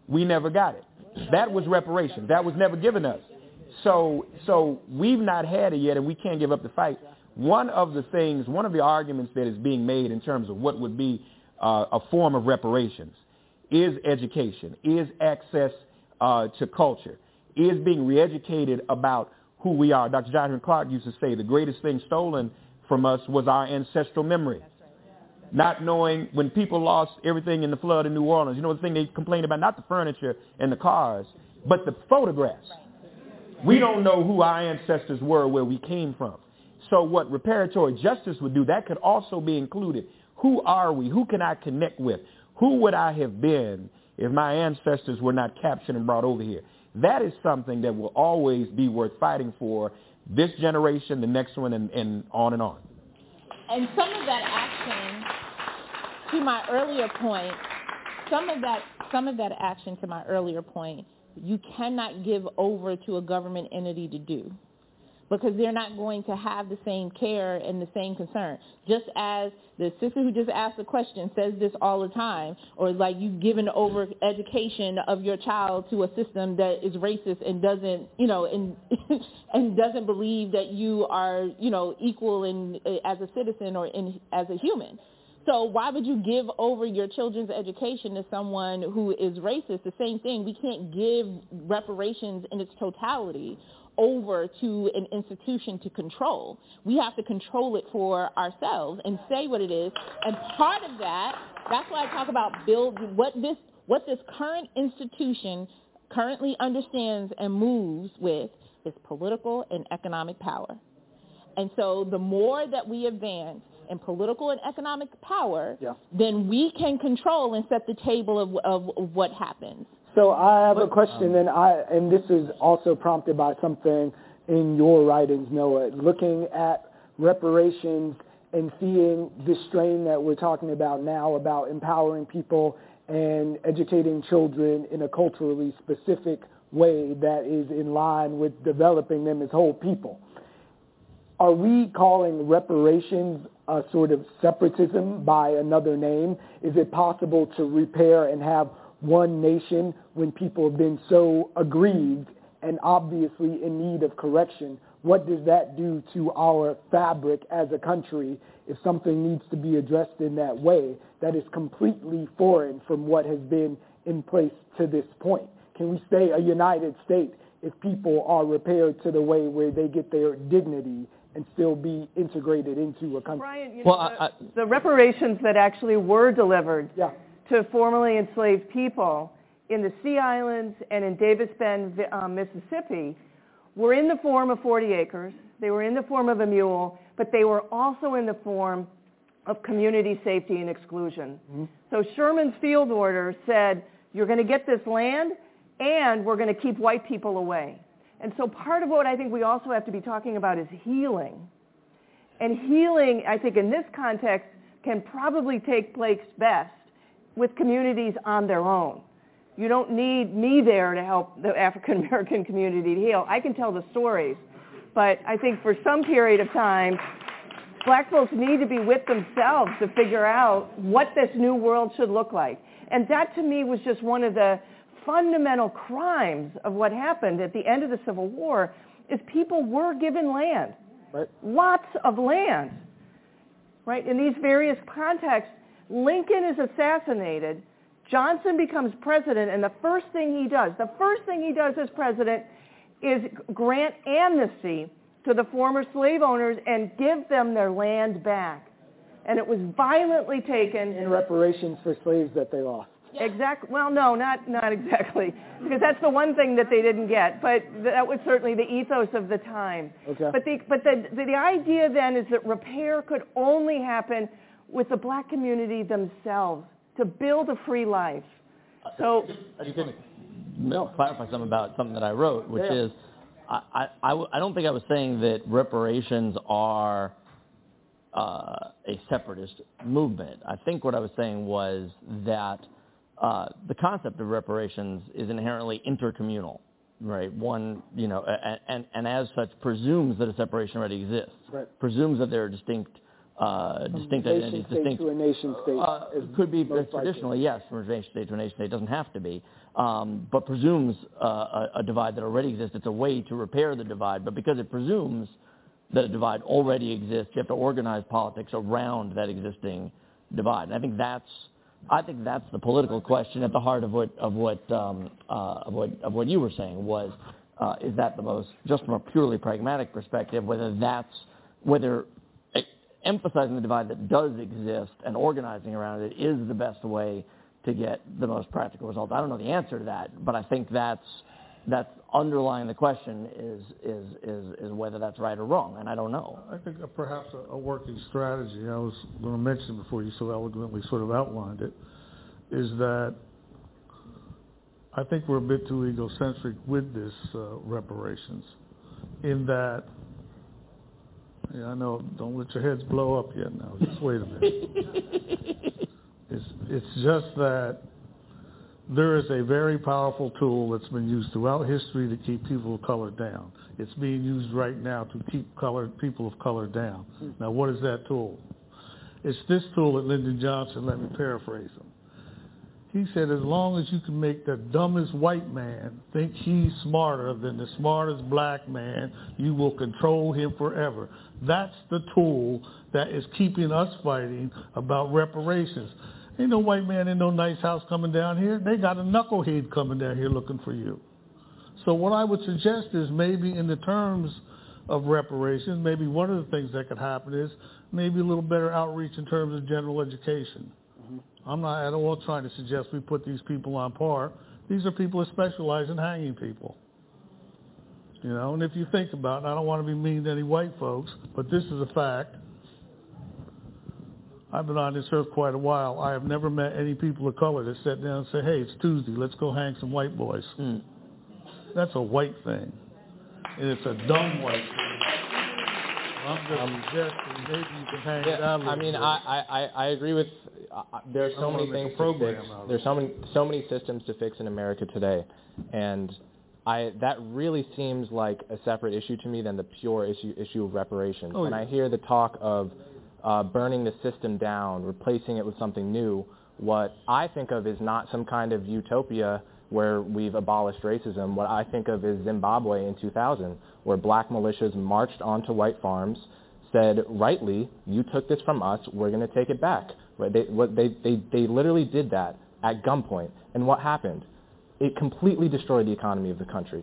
We never got it. That was reparations. That was never given us. So, so we've not had it yet, and we can't give up the fight. One of the things, one of the arguments that is being made in terms of what would be uh, a form of reparations is education, is access uh, to culture, is being reeducated about who we are. Dr. John Henrik Clarke used to say the greatest thing stolen from us was our ancestral memory. Not knowing when people lost everything in the flood in New Orleans, you know the thing they complained about, not the furniture and the cars, but the photographs. We don't know who our ancestors were, where we came from. So what reparatory justice would do, that could also be included. Who are we? Who can I connect with? Who would I have been if my ancestors were not captured and brought over here? That is something that will always be worth fighting for this generation, the next one, and, and on and on. And some of that action, to my earlier point, some of that some of that action, to my earlier point, you cannot give over to a government entity to do because they're not going to have the same care and the same concern. Just as the sister who just asked the question says this all the time, or like you've given over education of your child to a system that is racist and doesn't, you know, and <laughs> and doesn't believe that you are, you know, equal in as a citizen or in as a human. So why would you give over your children's education to someone who is racist? The same thing. We can't give reparations in its totality over to an institution to control. We have to control it for ourselves and say what it is. And part of that, that's why I talk about build what this what this current institution currently understands and moves with is political and economic power. And so the more that we advance in political and economic power, Yeah. then we can control and set the table of, of, of what happens. So I have a question, um, and I and this is also prompted by something in your writings, Noah. Looking at reparations and seeing this strain that we're talking about now about empowering people and educating children in a culturally specific way that is in line with developing them as whole people. Are we calling reparations a sort of separatism by another name? Is it possible to repair and have one nation when people have been so aggrieved and obviously in need of correction? What does that do to our fabric as a country if something needs to be addressed in that way that is completely foreign from what has been in place to this point? Can we stay a united state if people are repaired to the way where they get their dignity and still be integrated into a country? Brian, you Well, know, the, I- the reparations that actually were delivered Yeah. To formerly enslaved people in the Sea Islands and in Davis Bend, um, Mississippi, were in the form of 40 acres. They were in the form of a mule, but they were also in the form of community safety and exclusion. So Sherman's field order said, you're going to get this land and we're going to keep white people away. And so part of what I think we also have to be talking about is healing. And healing, I think in this context, can probably take place best with communities on their own. You don't need me there to help the African American <laughs> community to heal. I can tell the stories. But I think for some period of time, Black folks need to be with themselves to figure out what this new world should look like. And that to me was just one of the fundamental crimes of what happened at the end of the Civil War is people were given land. Right. Lots of land. Right? In these various contexts, Lincoln is assassinated, Johnson becomes president, and the first thing he does, the first thing he does as president is grant amnesty to the former slave owners and give them their land back. And it was violently taken in reparations for slaves that they lost. Exactly. Well, no, not not exactly, because that's the one thing that they didn't get. But that was certainly the ethos of the time. Okay. But the but the the, the idea then is that repair could only happen with the black community themselves to build a free life. So you can clarify something about something that I wrote, which Yeah. is I, I, I don't think I was saying that reparations are uh, a separatist movement. I think what I was saying was that uh, the concept of reparations is inherently intercommunal, right? One, you know, and, and, and as such presumes that a separation already exists, Right. presumes that there are distinct, uh, distinct identities, distinct to a nation state. uh, it could be traditionally, yes, from a nation state to a nation state. It doesn't have to be, um, but presumes uh, a, a divide that already exists. It's a way to repair the divide, but because it presumes that a divide already exists, you have to organize politics around that existing divide. And I think that's, I think that's the political question at the heart of what of what um, uh, of what of what you were saying was, uh, is that the most just from a purely pragmatic perspective, whether that's whether emphasizing the divide that does exist and organizing around it is the best way to get the most practical results. I don't know the answer to that, but I think that's that's underlying the question is is is is whether that's right or wrong, and I don't know. I think perhaps a, a working strategy, I was going to mention before you so eloquently sort of outlined it, is that I think we're a bit too egocentric with this uh, reparations in that, yeah, I know, don't let your heads blow up yet now, just wait a minute. <laughs> It's, it's just that there is a very powerful tool that's been used throughout history to keep people of color down. It's being used right now to keep colored people of color down. Now, what is that tool? It's this tool that Lyndon Johnson, let me paraphrase him. He said, as long as you can make the dumbest white man think he's smarter than the smartest black man, you will control him forever. That's the tool that is keeping us fighting about reparations. Ain't no white man in no nice house coming down here. They got a knucklehead coming down here looking for you. So what I would suggest is maybe in the terms of reparations, maybe one of the things that could happen is maybe a little better outreach in terms of general education. Mm-hmm. I'm not at all trying to suggest we put these people on par. These are people that specialize in hanging people. You know, and if you think about it, I don't want to be mean to any white folks, but this is a fact. I've been on this earth quite a while. I have never met any people of color that sat down and said, hey, it's Tuesday, let's go hang some white boys. That's a white thing. And it's a dumb white thing. I'm just suggesting maybe you can hang Yeah, a I mean, bit. I, I, I agree with. Uh, uh, there's so many things to fix. There's so many so many systems to fix in America today, and I that really seems like a separate issue to me than the pure issue issue of reparations. Oh, when yeah. I hear the talk of uh, burning the system down, replacing it with something new, what I think of is not some kind of utopia where we've abolished racism. What I think of is Zimbabwe in 2000, where black militias marched onto white farms, said rightly, "You took this from us. We're going to take it back." Right? They, what they, they, they literally did that at gunpoint. And what happened? It completely destroyed the economy of the country.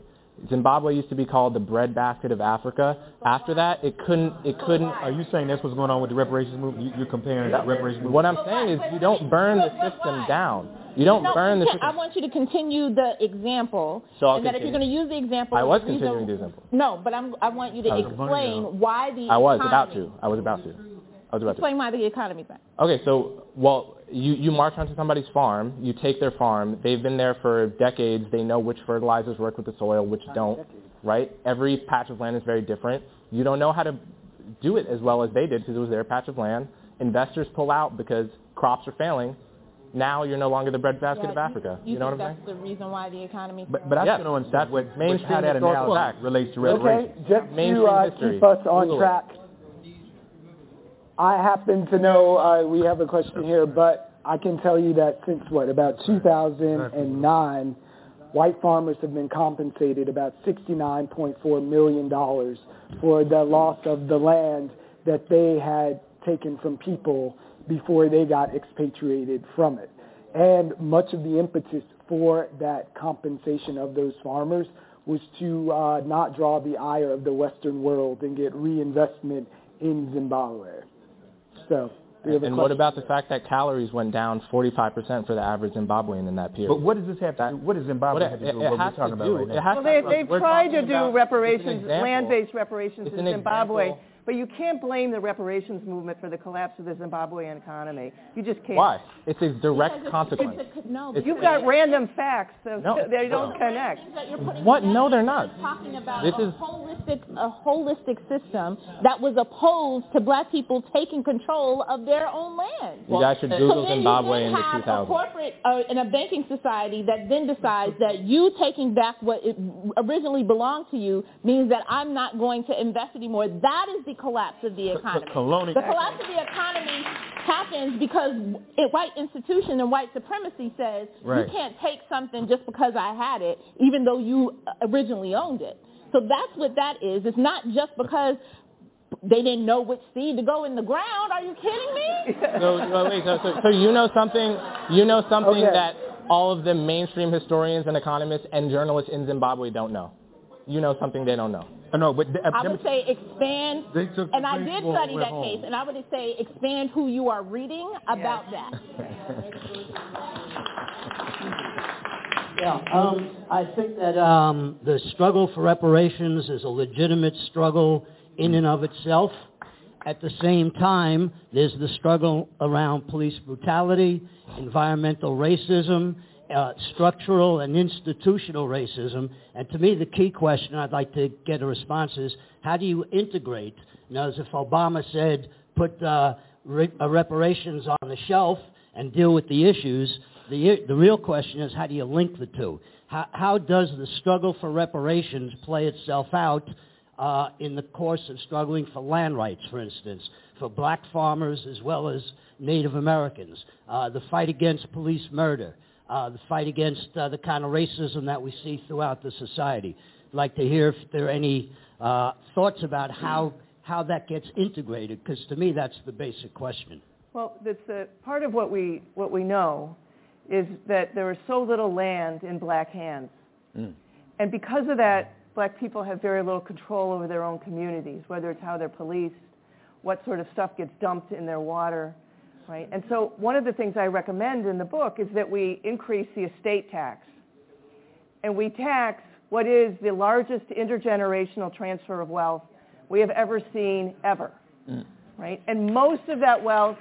Zimbabwe used to be called the breadbasket of Africa. After that, it couldn't. It couldn't. Are you saying that's what's going on with the reparations movement? You- You're comparing the reparations movement? What I'm saying is, you don't burn the system down. You don't No, burn the system. I want you to continue the example, So I'll and that if you're continue. going to use the example, I was continuing the example. No, but I'm, I want you to explain why the I was economy, about to. I was about to. I was about to. Explain why the economy's bad. Okay, so well, you you march onto somebody's farm, you take their farm. They've been there for decades. They know which fertilizers work with the soil, which don't. Right? Every patch of land is very different. You don't know how to do it as well as they did because it was their patch of land. Investors pull out because crops are failing. Now you're no longer the breadbasket Yeah, of Africa. You, You, know think what I'm saying? that's the reason why the economy. But, but I Yes, still don't that's understand what, what, mainstream how that historical relates to Okay, reparations. just to Mainstream uh, history. keep us on Google it. track. I happen to know uh, we have a question here, but I can tell you that since what about 2009, white farmers have been compensated about 69.4 million dollars for the loss of the land that they had taken from people before they got expatriated from it. And much of the impetus for that compensation of those farmers was to uh, not draw the ire of the Western world and get reinvestment in Zimbabwe. So, and what about the fact that calories went down 45% for the average Zimbabwean in that period? But what does this have to do? What does Zimbabwe What have to do it with what has we're talking to about right now? has Well, they, they've tried to do reparations, land-based reparations It's in an Zimbabwe, example. But you can't blame the reparations movement for the collapse of the Zimbabwean economy. You just can't. Why? It's a direct consequence. No, It's- You've got random facts, so No. they don't connect. that you're putting What? No, they're not. talking about This a is- holistic a holistic system that was opposed to black people taking control of their own land. You guys should so Google then Zimbabwe you in then the have a corporate uh, and a banking society that then decides that you taking back what it originally belonged to you means that I'm not going to invest anymore. That is the collapse of the economy. colonial- The collapse of the economy happens because it, white institution and white supremacy says Right. you can't take something just because I had it, even though you originally owned it. So that's what that is. It's not just because they didn't know which seed to go in the ground. Are you kidding me? <laughs> So, so wait, so, so, so you know something? You know something Okay. that all of the mainstream historians and economists and journalists in Zimbabwe don't know. You know something they don't know. I know, but th- I would say expand, They took and I did study that went case, and I would say expand who you are reading about that. <laughs> Yeah, um, I think that um, the struggle for reparations is a legitimate struggle in and of itself. At the same time, there's the struggle around police brutality, environmental racism, uh, structural and institutional racism. And to me, the key question I'd like to get a response is, how do you integrate? Know, as if Obama said, put uh, re- uh, reparations on the shelf and deal with the issues, the, the real question is, how do you link the two? How, how does the struggle for reparations play itself out uh, in the course of struggling for land rights, for instance, for black farmers as well as Native Americans, uh, the fight against police murder, uh, the fight against uh, the kind of racism that we see throughout the society. I'd like to hear if there are any uh, thoughts about how, how that gets integrated, because to me that's the basic question. Well, that's the, part of what we, what we know is that there is so little land in black hands. And because of that, black people have very little control over their own communities, whether it's how they're policed, what sort of stuff gets dumped in their water, right? And so one of the things I recommend in the book is that we increase the estate tax. And we tax what is the largest intergenerational transfer of wealth we have ever seen ever, right? And most of that wealth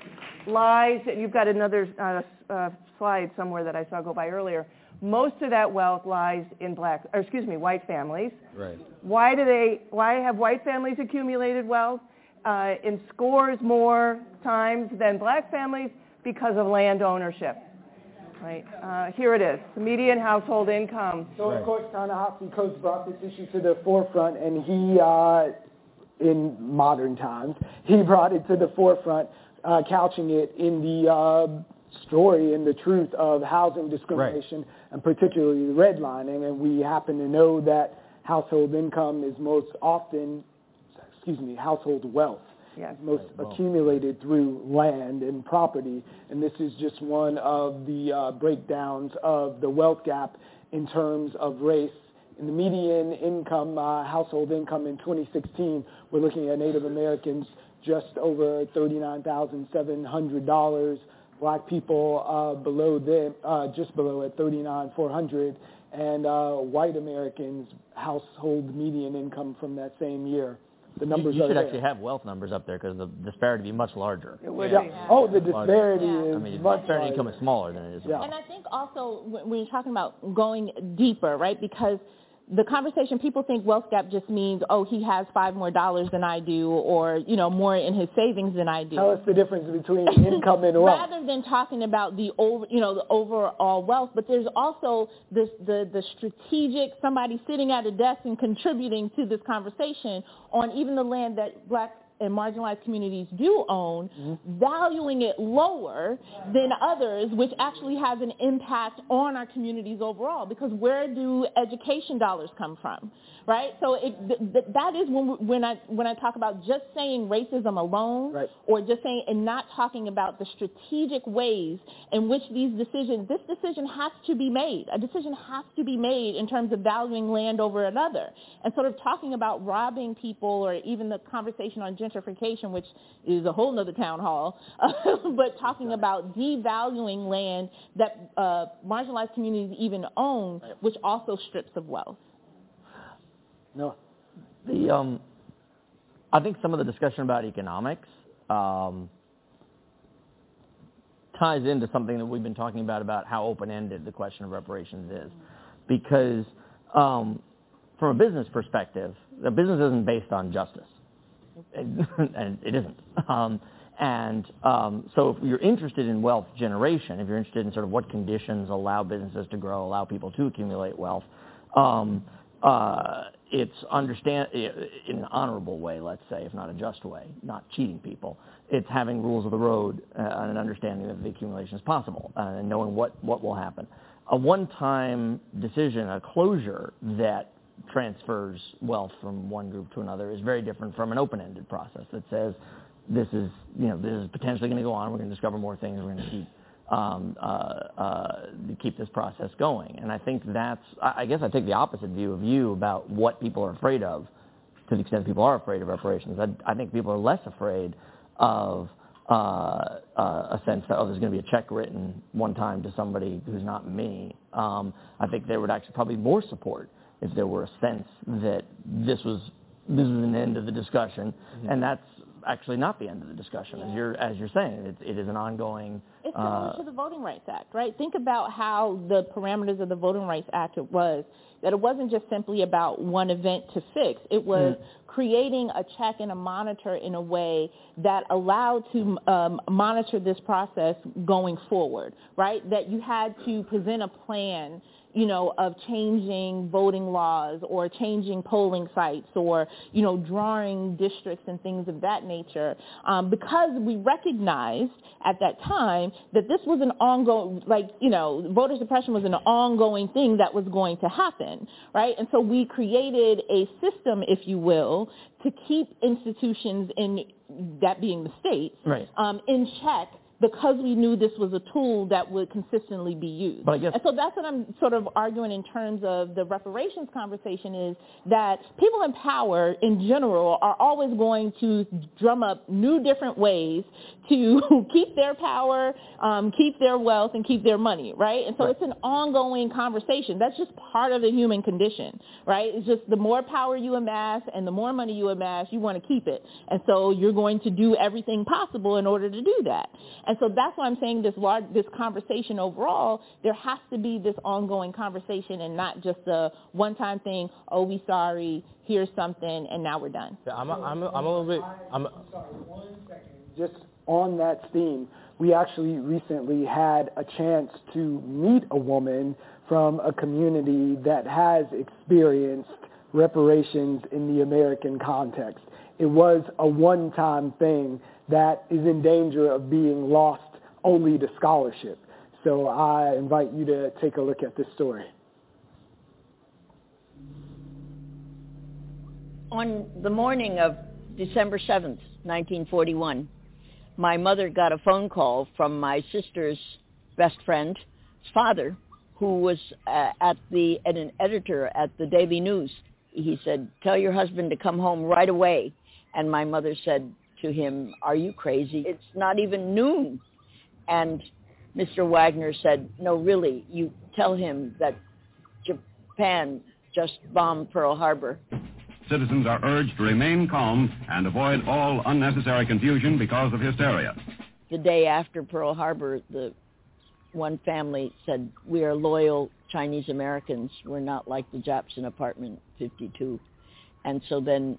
lies, and you've got another uh, uh, slide somewhere that I saw go by earlier. Most of that wealth lies in black, or excuse me, white families. Right. Why do they? Why have white families accumulated wealth uh, in scores more times than black families? Because of land ownership. Right. Uh, here it is. The median household income. So of course, Ta-Nehisi Coates brought this issue to the forefront, and he, uh, in modern times, he brought it to the forefront, uh, couching it in the uh, story and the truth of housing discrimination, and particularly redlining. And we happen to know that household income is most often, excuse me, household wealth Yes. most accumulated through land and property. And this is just one of the uh, breakdowns of the wealth gap in terms of race. In the median income, uh, household income in 2016, we're looking at Native Americans just over $39,700. Black people uh, below them, uh, just below at $39,400, and uh, white Americans household median income from that same year. The numbers you, you are should there. actually have wealth numbers up there because the disparity would be much larger. It would Yeah. be. Oh, the Larger. disparity I is mean, much disparity income is smaller than it is. Yeah. And I think also when when you're talking about going deeper, right? Because the conversation people think wealth gap just means oh he has five more dollars than I do or you know more in his savings than I do. Tell us the difference between income and wealth. <laughs> Rather than talking about the over, you know, the overall wealth, but there's also this, the the strategic somebody sitting at a desk and contributing to this conversation on even the land that black and marginalized communities do own, mm-hmm. valuing it lower than others, which actually has an impact on our communities overall. Because where do education dollars come from? right? So it, th- th- that is when when I when I talk about just saying racism alone, right. or just saying and not talking about the strategic ways in which these decisions. This decision has to be made. A decision has to be made in terms of valuing land over another, and sort of talking about robbing people, or even the conversation on gentrification, which is a whole other town hall, <laughs> but talking about devaluing land that uh, marginalized communities even own, which also strips of wealth. No. The um, I think some of the discussion about economics um, ties into something that we've been talking about about how open-ended the question of reparations is, because um, from a business perspective, the business isn't based on justice, <laughs> and it isn't. Um, and um, so if you're interested in wealth generation, if you're interested in sort of what conditions allow businesses to grow, allow people to accumulate wealth, um, uh, it's understand in an honorable way, let's say, if not a just way, not cheating people. It's having rules of the road uh, and an understanding that the accumulation is possible uh, and knowing what, what will happen. A one-time decision, a closure that transfers wealth from one group to another is very different from an open-ended process that says this is, you know, this is potentially going to go on. We're going to discover more things. We're going to keep um, uh, uh, keep this process going. And I think that's, I guess I take the opposite view of you about what people are afraid of, to the extent people are afraid of reparations. I, I think people are less afraid of uh, uh, a sense that, oh, there's going to be a check written one time to somebody who's not me. Um, I think there would actually probably more support if there were a sense that this was this was an end of the discussion, mm-hmm. and that's actually not the end of the discussion, as you're as you're saying. It, it is an ongoing. It's similar uh, to the Voting Rights Act, right? Think about how the parameters of the Voting Rights Act it was that it wasn't just simply about one event to fix. It was mm. creating a check and a monitor in a way that allowed to um, monitor this process going forward, right? That you had to present a plan you know, of changing voting laws or changing polling sites or, you know, drawing districts and things of that nature um, because we recognized at that time that this was an ongoing, like, you know, voter suppression was an ongoing thing that was going to happen, right? And so we created a system, if you will, to keep institutions in, that being the state, right. um, in check because we knew this was a tool that would consistently be used. But and so that's what I'm sort of arguing in terms of the reparations conversation is that people in power in general are always going to drum up new different ways to <laughs> keep their power, um, keep their wealth, and keep their money, right? And so right. it's an ongoing conversation. That's just part of the human condition, right? It's just the more power you amass and the more money you amass, you want to keep it. And so you're going to do everything possible in order to do that. And so that's why I'm saying this large, this conversation overall, there has to be this ongoing conversation and not just a one-time thing, oh, we sorry, here's something, and now we're done. Yeah, I'm, a, I'm, a, I'm a little bit... I'm, I'm sorry, one second. Just on that theme, we actually recently had a chance to meet a woman from a community that has experienced reparations in the American context. It was a one-time thing that is in danger of being lost only to scholarship. So I invite you to take a look at this story. On the morning of December 7th, 1941, my mother got a phone call from my sister's best friend's father, who was uh, at the an editor at the Daily News. He said, "Tell your husband to come home right away." And my mother said, to him, are you crazy? It's not even noon. And Mr. Wagner said, no, really, you tell him that Japan just bombed Pearl Harbor. Citizens are urged to remain calm and avoid all unnecessary confusion because of hysteria. The day after Pearl Harbor, the one family said, we are loyal Chinese Americans. We're not like the Japs in apartment 52. And so then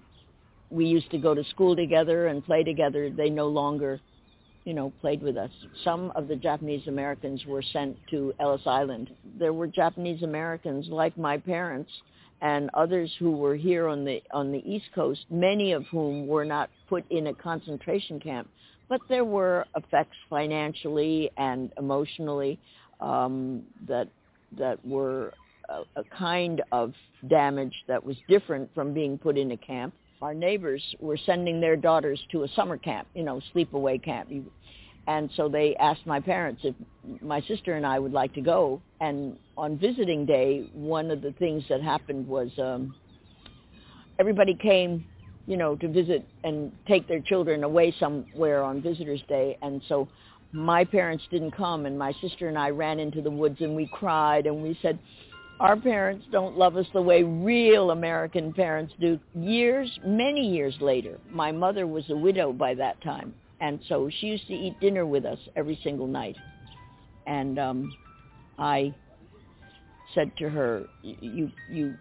we used to go to school together and play together. They no longer, you know, played with us. Some of the Japanese Americans were sent to Ellis Island. There were Japanese Americans like my parents and others who were here on the on the East Coast, many of whom were not put in a concentration camp, but there were effects financially and emotionally um, that that were a, a kind of damage that was different from being put in a camp. Our neighbors were sending their daughters to a summer camp, you know, sleepaway camp. And so they asked my parents if my sister and I would like to go. And on visiting day, one of the things that happened was um, everybody came, you know, to visit and take their children away somewhere on visitors day. And so my parents didn't come, and my sister and I ran into the woods and we cried and we said, our parents don't love us the way real American parents do. Years, many years later, my mother was a widow by that time, and so she used to eat dinner with us every single night. And um, I said to her, "You you